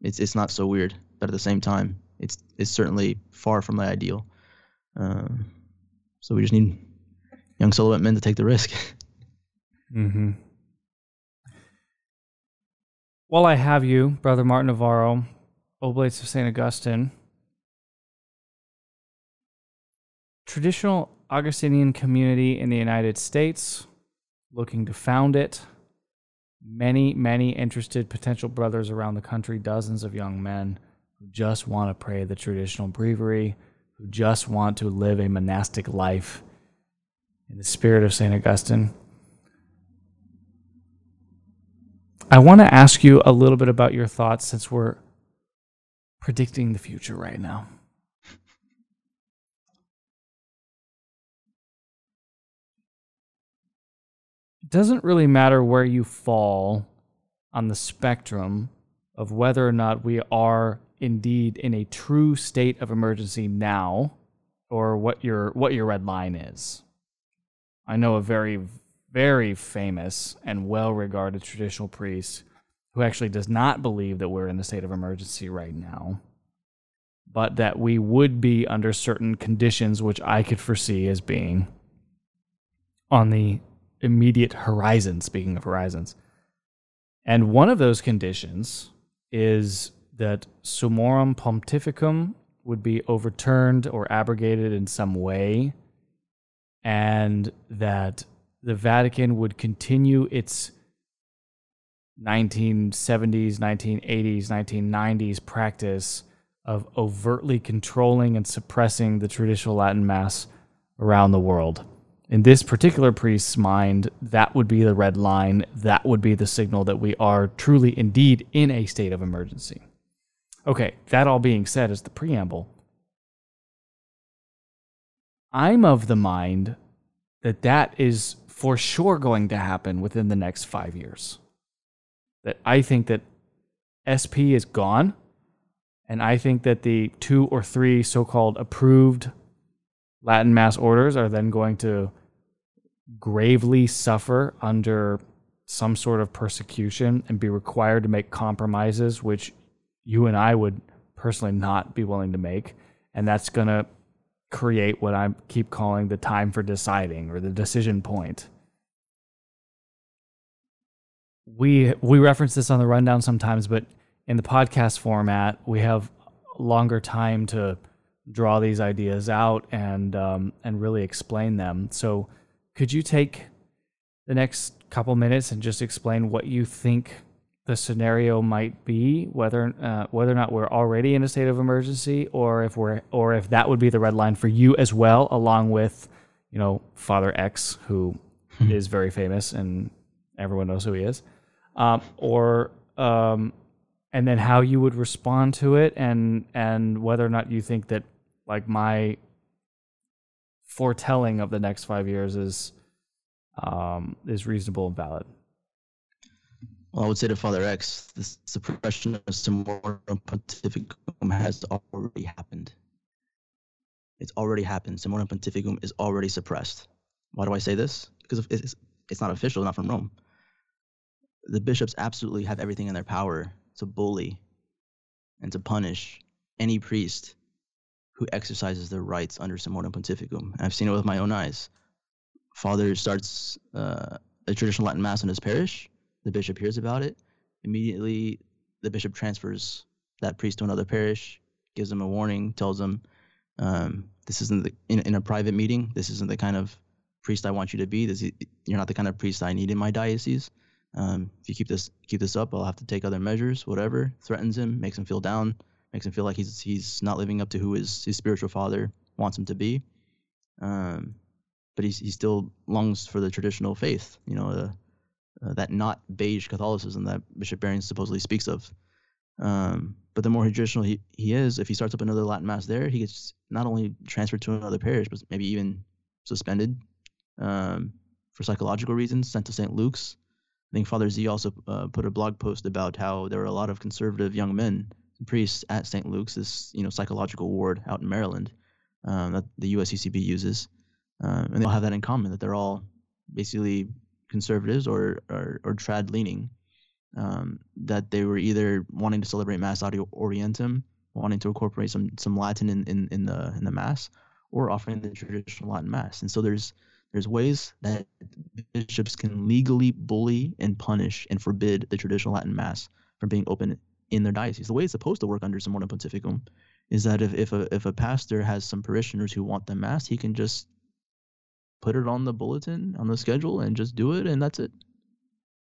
it's it's not so weird, but at the same time, it's it's certainly far from the ideal. Uh, so we just need young celibate men to take the risk. mm-hmm. While I have you, Brother Martin Navarro, Oblates of St. Augustine, traditional Augustinian community in the United States, looking to found it. Many, many interested potential brothers around the country, dozens of young men who just want to pray the traditional breviary, who just want to live a monastic life in the spirit of St. Augustine. I want to ask you a little bit about your thoughts since we're predicting the future right now. It doesn't really matter where you fall on the spectrum of whether or not we are indeed in a true state of emergency now or what your what your red line is. I know a very very famous and well regarded traditional priest who actually does not believe that we're in the state of emergency right now, but that we would be under certain conditions, which I could foresee as being on the immediate horizon, speaking of horizons. And one of those conditions is that Summorum Pontificum would be overturned or abrogated in some way, and that the Vatican would continue its 1970s, 1980s, 1990s practice of overtly controlling and suppressing the traditional Latin Mass around the world. In this particular priest's mind, that would be the red line. That would be the signal that we are truly, indeed, in a state of emergency. Okay, that all being said, as the preamble, I'm of the mind that that is for sure going to happen within the next five years. That I think that SP is gone, and I think that the two or three so called approved Latin Mass orders are then going to gravely suffer under some sort of persecution and be required to make compromises, which you and I would personally not be willing to make. And that's going to create what I keep calling the time for deciding or the decision point. We we reference this on the rundown sometimes, but in the podcast format, we have longer time to draw these ideas out and um, and really explain them. So, could you take the next couple minutes and just explain what you think the scenario might be, whether uh, whether or not we're already in a state of emergency, or if we're or if that would be the red line for you as well, along with you know Father X, who hmm. very famous and everyone knows who he is, um, or um, and then how you would respond to it, and and whether or not you think that like my foretelling of the next five years is um, is reasonable and valid. Well, I would say to Father X, the suppression of Summorum Pontificum has already happened. It's already happened. Summorum Pontificum is already suppressed. Why do I say this? Because it's, it's not official, not from Rome. The bishops absolutely have everything in their power to bully and to punish any priest who exercises their rights under Summorum Pontificum. And I've seen it with my own eyes. Father starts uh, a traditional Latin Mass in his parish the bishop hears about it. Immediately, the bishop transfers that priest to another parish, gives him a warning, tells him, um, "This isn't the, in, in a private meeting. This isn't the kind of priest I want you to be. This is, you're not the kind of priest I need in my diocese. Um, if you keep this keep this up, I'll have to take other measures. Whatever." Threatens him, makes him feel down, makes him feel like he's he's not living up to who his his spiritual father wants him to be. Um, but he he still longs for the traditional faith. You know, the uh, that not beige Catholicism that Bishop Barron supposedly speaks of. Um, but the more traditional he, he is, if he starts up another Latin Mass there, he gets not only transferred to another parish, but maybe even suspended um, for psychological reasons, sent to St. Luke's. I think Father Z also uh, put a blog post about how there were a lot of conservative young men, priests at St. Luke's, this you know psychological ward out in Maryland um, that the USCCB uses, um, and they all have that in common that they're all basically conservatives or or, or trad leaning, um, that they were either wanting to celebrate Mass ad orientem, wanting to incorporate some some Latin in, in, in the in the Mass, or offering the traditional Latin Mass. And so there's there's ways that bishops can legally bully and punish and forbid the traditional Latin Mass from being open in their diocese. The way it's supposed to work under Summorum Pontificum is that if, if a if a pastor has some parishioners who want the mass, he can just put it on the bulletin on the schedule and just do it and that's it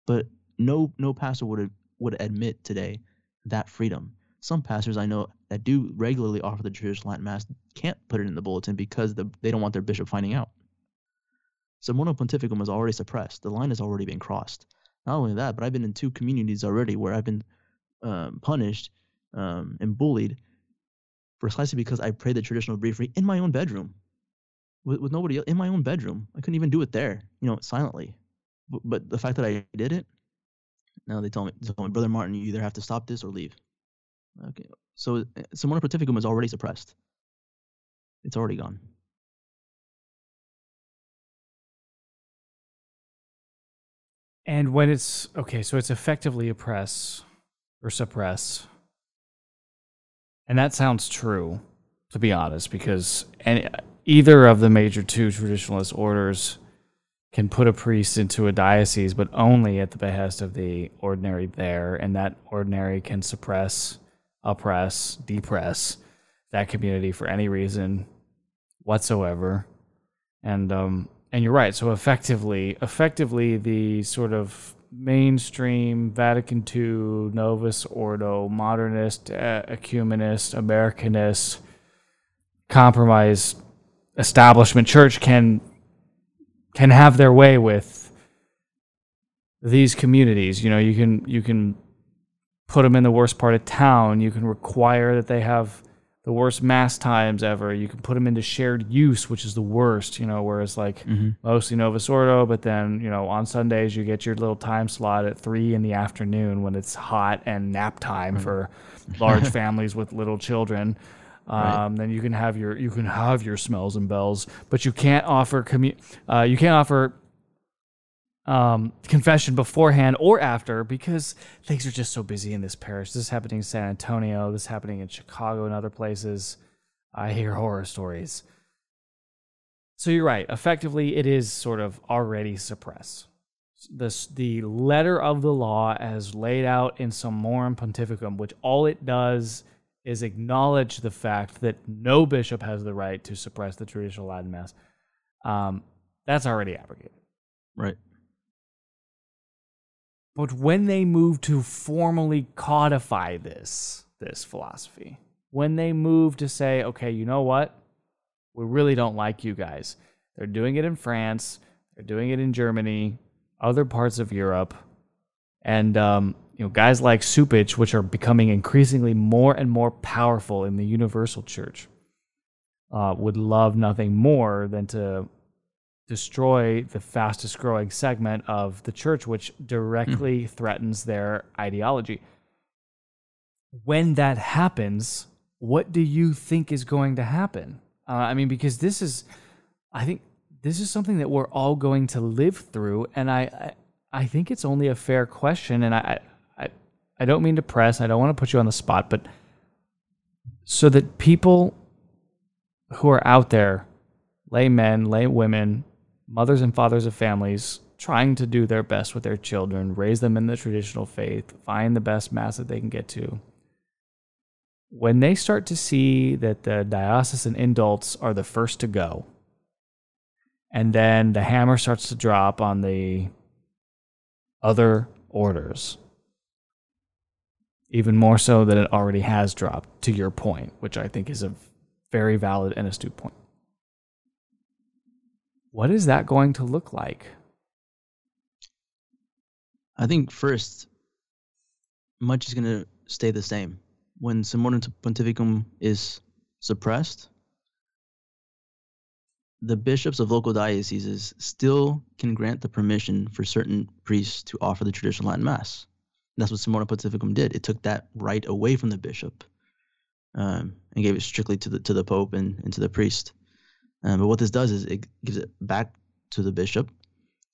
but no no pastor would would admit today that freedom some pastors i know that do regularly offer the traditional latin mass can't put it in the bulletin because the, they don't want their bishop finding out Summorum Pontificum is already suppressed. The line has already been crossed. Not only that, but I've been in two communities already where I've been um, punished um, and bullied precisely because I prayed the traditional breviary in my own bedroom with, with nobody else, in my own bedroom. I couldn't even do it there, you know, silently. But, but the fact that I did it, now they tell me, they tell me, brother Martin, you either have to stop this or leave. Okay, so eh, Summorum Pontificum is already suppressed. It's already gone. And when it's okay, so it's effectively oppress or suppress. And that sounds true, to be honest, because any, either of the major two traditionalist orders can put a priest into a diocese, but only at the behest of the ordinary there, and that ordinary can suppress, oppress, depress that community for any reason whatsoever. And um, and you're right. So effectively, effectively, the sort of mainstream Vatican II, Novus Ordo, modernist, uh, ecumenist, Americanist, compromise establishment church can can have their way with these communities. You know, you can you can put them in the worst part of town. You can require that they have the worst mass times ever. You can put them into shared use, which is the worst. You know, whereas like mm-hmm. mostly Novus Ordo, but then you know on Sundays you get your little time slot at three in the afternoon when it's hot and nap time mm-hmm. for large families with little children. Um. Then you can have your you can have your smells and bells, but you can't offer commu- uh, you can't offer um, confession beforehand or after because things are just so busy in this parish. This is happening in San Antonio. This is happening in Chicago and other places. I hear horror stories. So you're right. Effectively, it is sort of already suppressed. This, the letter of the law as laid out in Summorum Pontificum, which all it does is acknowledge the fact that no bishop has the right to suppress the traditional Latin Mass. Um, that's already abrogated. Right. But when they move to formally codify this this philosophy, when they move to say, okay, you know what? We really don't like you guys. They're doing it in France, they're doing it in Germany, other parts of Europe, and um, you know, guys like Cupich, which are becoming increasingly more and more powerful in the Universal Church, uh, would love nothing more than to destroy the fastest growing segment of the church, which directly mm. threatens their ideology. When that happens, what do you think is going to happen? Uh, I mean, because this is, I think this is something that we're all going to live through, and I, I, I think it's only a fair question, and I, I, don't mean to press. I don't want to put you on the spot, but so that people who are out there, lay men, lay women, mothers and fathers of families, trying to do their best with their children, raise them in the traditional faith, find the best mass that they can get to when they start to see that the diocesan indults are the first to go, and then the hammer starts to drop on the other orders, even more so than it already has dropped, to your point, which I think is a very valid and astute point. What is that going to look like? I think first, much is going to stay the same when Summorum Pontificum is suppressed, the bishops of local dioceses still can grant the permission for certain priests to offer the traditional Latin Mass. That's what Summorum Pontificum did. It took that right away from the bishop um, and gave it strictly to the to the pope and, and to the priest. Um, but what this does is it gives it back to the bishop,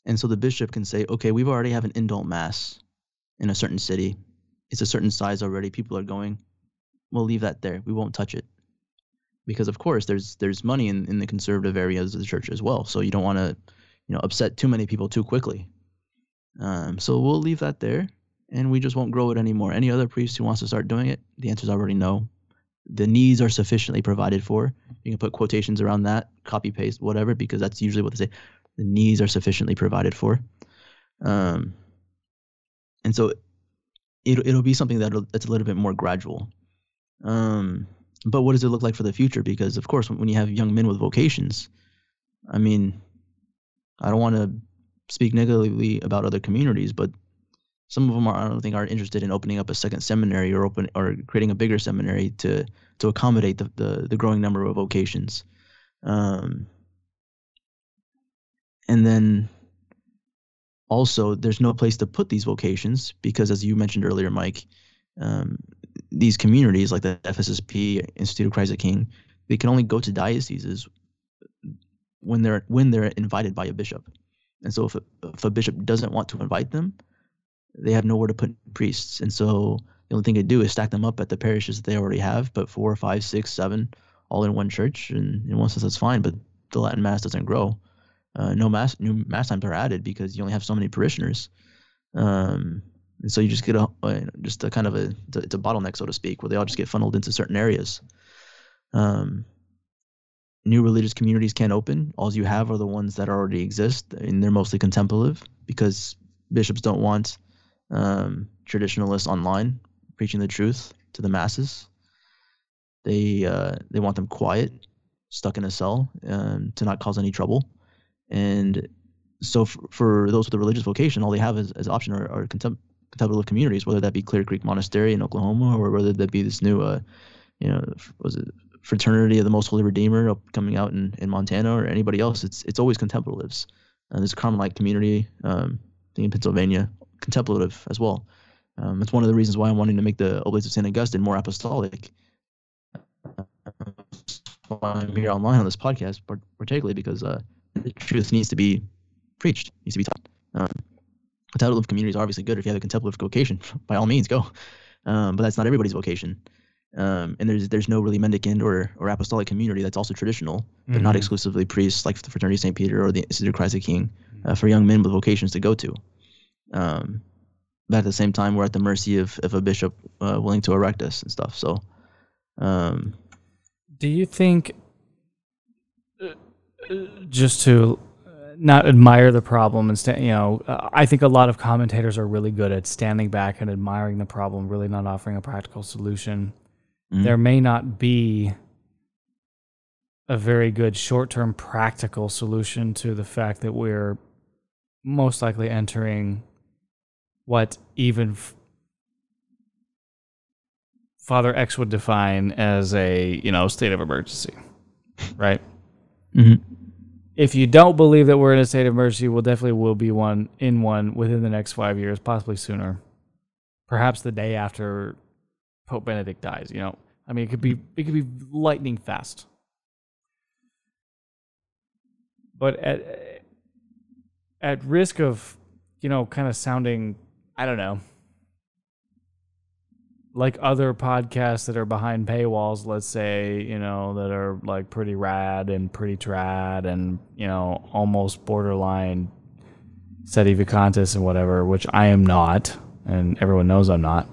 and so the bishop can say, okay, we've already have an indult mass in a certain city. It's a certain size already. People are going we'll leave that there. We won't touch it. Because of course there's there's money in, in the conservative areas of the church as well. So you don't want to, you know, upset too many people too quickly. Um, so we'll leave that there and we just won't grow it anymore. Any other priest who wants to start doing it, the answer is already no. The needs are sufficiently provided for. You can put quotations around that, copy paste, whatever, because that's usually what they say. The needs are sufficiently provided for. Um, and so it, it'll be something that that's a little bit more gradual. Um, but what does it look like for the future? Because of course, when you have young men with vocations, I mean, I don't want to speak negatively about other communities, but some of them are, I don't think are interested in opening up a second seminary or open or creating a bigger seminary to to accommodate the the, the growing number of vocations. Um, and then also, there's no place to put these vocations because, as you mentioned earlier, Mike, um, these communities like the FSSP, Institute of Christ the King, they can only go to dioceses when they're when they're invited by a bishop. And so if a, if a bishop doesn't want to invite them, they have nowhere to put priests. And so the only thing they do is stack them up at the parishes that they already have, but four, five, six, seven, all in one church. And in one sense, that's fine, but the Latin Mass doesn't grow. Uh, no mass, new mass times are added because you only have so many parishioners. Um, and so you just get a, just a kind of a it's a bottleneck so to speak where they all just get funneled into certain areas um, new religious communities can't open all you have are the ones that already exist and they're mostly contemplative because bishops don't want um, traditionalists online preaching the truth to the masses they uh, they want them quiet stuck in a cell um, to not cause any trouble and so for, for, those with a religious vocation, all they have as, as option are, are contem- contemplative communities, whether that be Clear Creek Monastery in Oklahoma or whether that be this new, uh, you know, was it Fraternity of the Most Holy Redeemer coming out in, in Montana or anybody else. It's it's always contemplatives. And there's Carmelite community um, in Pennsylvania, contemplative as well. Um, it's one of the reasons why I'm wanting to make the Oblates of St. Augustine more apostolic. I'm here online on this podcast, particularly because uh, the truth needs to be preached, needs to be taught. Um, of community is obviously good if you have a contemplative vocation. By all means, go. Um, but that's not everybody's vocation. Um, and there's there's no really mendicant or, or apostolic community that's also traditional, but not Mhm. exclusively priests like the Fraternity of St. Peter or the Institute of Christ the King uh, for young men with vocations to go to. Um, but at the same time, we're at the mercy of, of a bishop uh, willing to erect us and stuff. So, um, Do you think, uh, uh, just to uh, not admire the problem and sta- you know, uh, I think a lot of commentators are really good at standing back and admiring the problem, really not offering a practical solution. Mhm. There may not be a very good short-term practical solution to the fact that we're most likely entering what even f- Father X would define as a you know state of emergency, right? Mhm. If you don't believe that we're in a state of emergency, we'll definitely will be one in one within the next five years, possibly sooner, perhaps the day after Pope Benedict dies. You know, I mean, it could be it could be lightning fast. But at at risk of you know kind of sounding I don't know like other podcasts that are behind paywalls, let's say, you know, that are like pretty rad and pretty trad and, you know, almost borderline sede sedevacantist and whatever, which I am not, and everyone knows I'm not.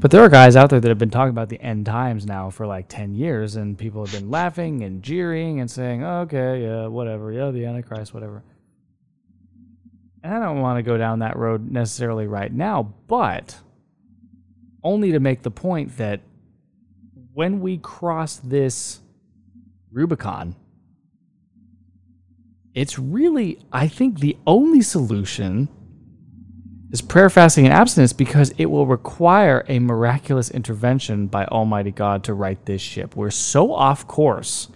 But there are guys out there that have been talking about the end times now for like 10 years, and people have been laughing and jeering and saying, oh, okay, yeah, whatever, yeah, the Antichrist, whatever. And I don't want to go down that road necessarily right now, but only to make the point that when we cross this Rubicon, it's really, I think, the only solution is prayer, fasting, and abstinence because it will require a miraculous intervention by Almighty God to right this ship. We're so off course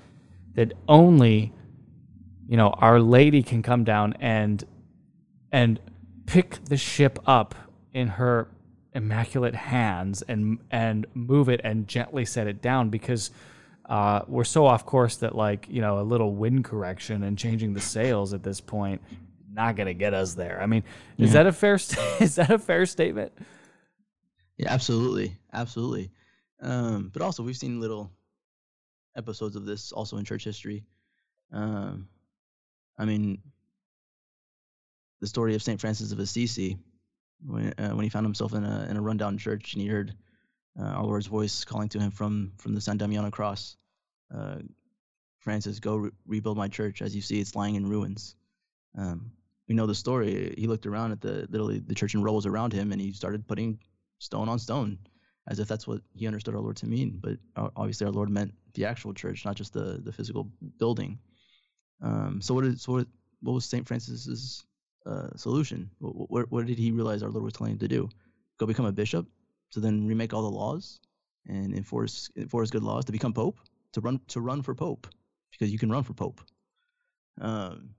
that only, you know, Our Lady can come down and and pick the ship up in her immaculate hands and and move it and gently set it down because uh, we're so off course that like you know a little wind correction and changing the sails at this point not gonna get us there. I mean, is Yeah. that a fair st- is that a fair statement? Yeah, absolutely, absolutely. Um, but also, we've seen little episodes of this also in church history. Um, I mean, the story of Saint Francis of Assisi, when uh, when he found himself in a in a rundown church and he heard uh, our Lord's voice calling to him from from the San Damiano cross, uh, Francis, go re- rebuild my church. As you see, it's lying in ruins. Um, we know the story. He looked around at the literally the church in rubbles around him, and he started putting stone on stone, as if that's what he understood our Lord to mean. But uh, obviously, our Lord meant the actual church, not just the the physical building. Um, so what is so what, what was Saint Francis's uh, solution? What, what what did he realize our Lord was telling him to do? Go become a bishop, to then remake all the laws and enforce enforce good laws to become pope, to run to run for pope, because you can run for pope. Um,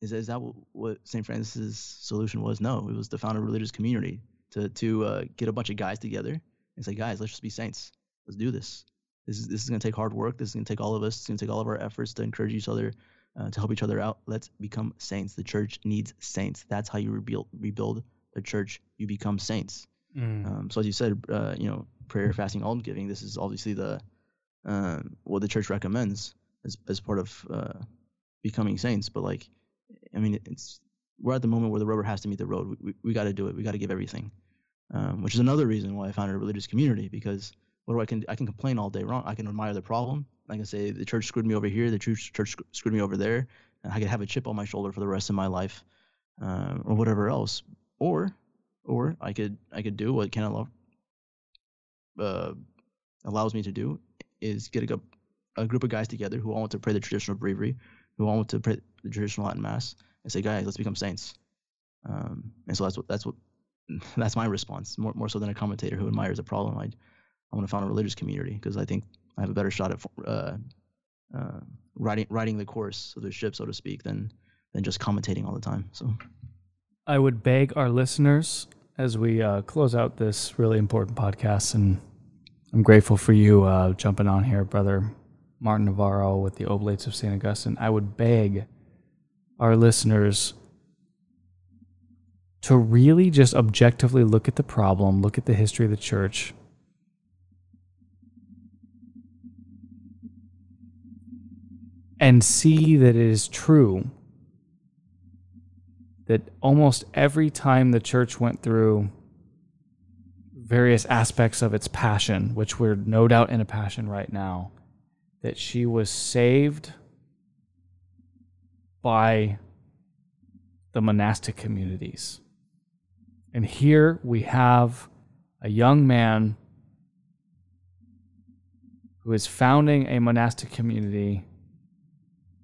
is is that what, Saint Francis's solution was? No, it was to found a religious community to to uh, get a bunch of guys together and say, guys, let's just be saints. Let's do this. This is this is gonna take hard work. This is gonna take all of us. It's gonna take all of our efforts to encourage each other, uh, to help each other out. Let's become saints. The church needs saints. That's how you rebuild rebuild the church. You become saints. Um, so as you said, uh, you know, prayer, fasting, almsgiving. This is obviously the um, what the church recommends as as part of uh, becoming saints. But like, I mean, it's we're at the moment where the rubber has to meet the road. We we, we got to do it. We got to give everything. Um, which is another reason why I founded a religious community because what do I can I can complain all day long. I can admire the problem. I can say the church screwed me over here. The church church screwed me over there. And I could have a chip on my shoulder for the rest of my life, uh, or whatever else. Or or I could I could do what Canon Law uh, allows me to do is get a, a group of guys together who all want to pray the traditional breviary, who all want to pray the traditional Latin Mass, and say, guys, let's become saints. Um, and so that's what that's what that's my response, more more so than a commentator who admires a problem. I I want to found a religious community because I think I have a better shot at uh, uh, riding riding the course of the ship, so to speak, than than just commentating all the time. So. I would beg our listeners as we uh, close out this really important podcast, and I'm grateful for you uh, jumping on here, brother Martin Navarro with the Oblates of St. Augustine. I would beg our listeners to really just objectively look at the problem, look at the history of the church, and see that it is true that almost every time the church went through various aspects of its passion, which we're no doubt in a passion right now, that she was saved by the monastic communities. And here we have a young man who is founding a monastic community,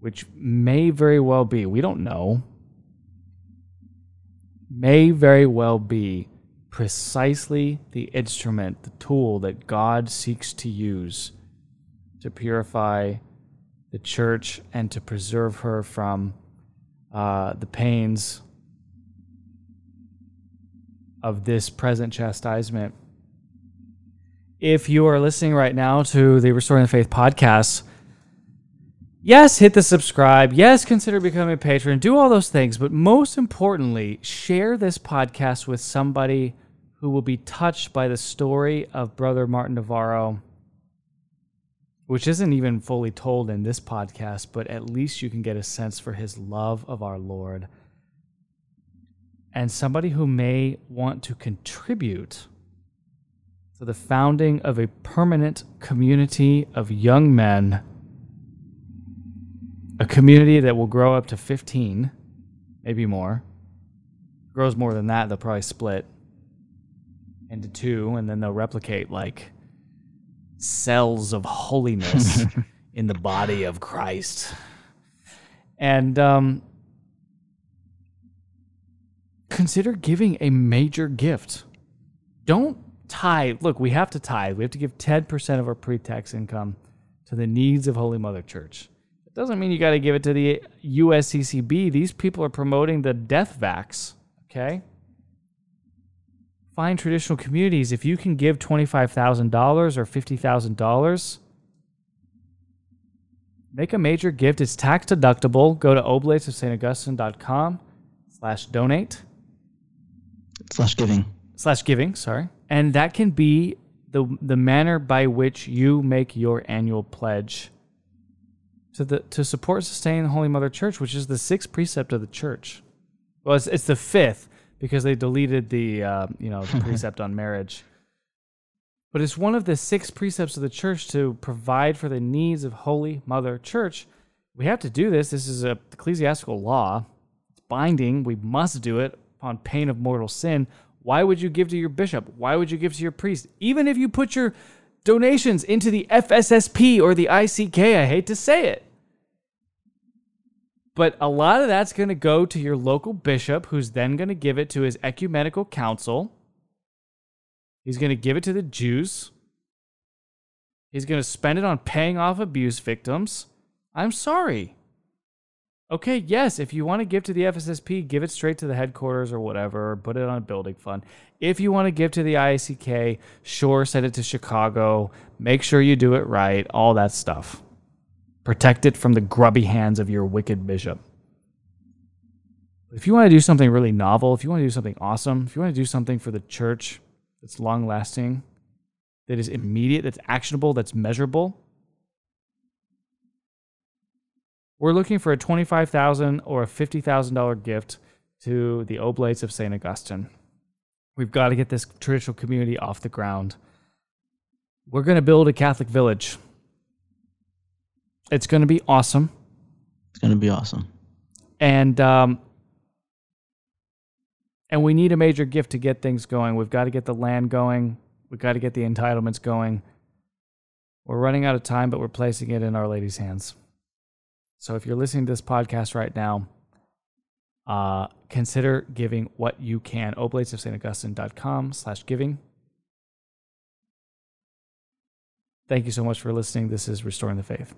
which may very well be, we don't know, may very well be precisely the instrument, the tool that God seeks to use to purify the church and to preserve her from uh, the pains of this present chastisement. If you are listening right now to the Restoring the Faith podcast, yes, hit the subscribe. Yes, consider becoming a patron. Do all those things. But most importantly, share this podcast with somebody who will be touched by the story of Brother Martin Navarro, which isn't even fully told in this podcast, but at least you can get a sense for his love of our Lord. And somebody who may want to contribute to the founding of a permanent community of young men a community that will grow up to 15, maybe more. Grows more than that, they'll probably split into two, and then they'll replicate like cells of holiness in the body of Christ. And um, consider giving a major gift. Don't tithe. Look, we have to tithe. We have to give 10% of our pre tax income to the needs of Holy Mother Church doesn't mean you got to give it to the USCCB. These people are promoting the death vax. Okay. Find traditional communities. If you can give $25,000 or $50,000, make a major gift. It's tax deductible. Go to oblatesofstaugustine.com slash donate. Slash giving. Slash giving, sorry. And that can be the, the manner by which you make your annual pledge to the to support sustain Holy Mother Church, which is the sixth precept of the church. Well, it's, it's the fifth because they deleted the uh, you know the precept on marriage. But it's one of the six precepts of the church to provide for the needs of Holy Mother Church. We have to do this. This is a ecclesiastical law. It's binding. We must do it upon pain of mortal sin. Why would you give to your bishop? Why would you give to your priest? Even if you put your donations into the FSSP or the ICK. I hate to say it. But a lot of that's going to go to your local bishop, who's then going to give it to his ecumenical council. He's going to give it to the Jews. He's going to spend it on paying off abuse victims. I'm sorry. Okay, yes, if you want to give to the FSSP, give it straight to the headquarters or whatever, or put it on a building fund. If you want to give to the ICK, sure, send it to Chicago. Make sure you do it right, all that stuff. Protect it from the grubby hands of your wicked bishop. If you want to do something really novel, if you want to do something awesome, if you want to do something for the church that's long lasting, that is immediate, that's actionable, that's measurable, We're looking for a 25,000 or a $50,000 gift to the Oblates of St. Augustine. We've got to get this traditional community off the ground. We're going to build a Catholic village. It's going to be awesome. It's going to be awesome. And um, and we need a major gift to get things going. We've got to get the land going. We've got to get the entitlements going. We're running out of time, but we're placing it in Our Lady's hands. So if you're listening to this podcast right now, uh, consider giving what you can. Oblatesofstaugustine.com slash giving. Thank you so much for listening. This is Restoring the Faith.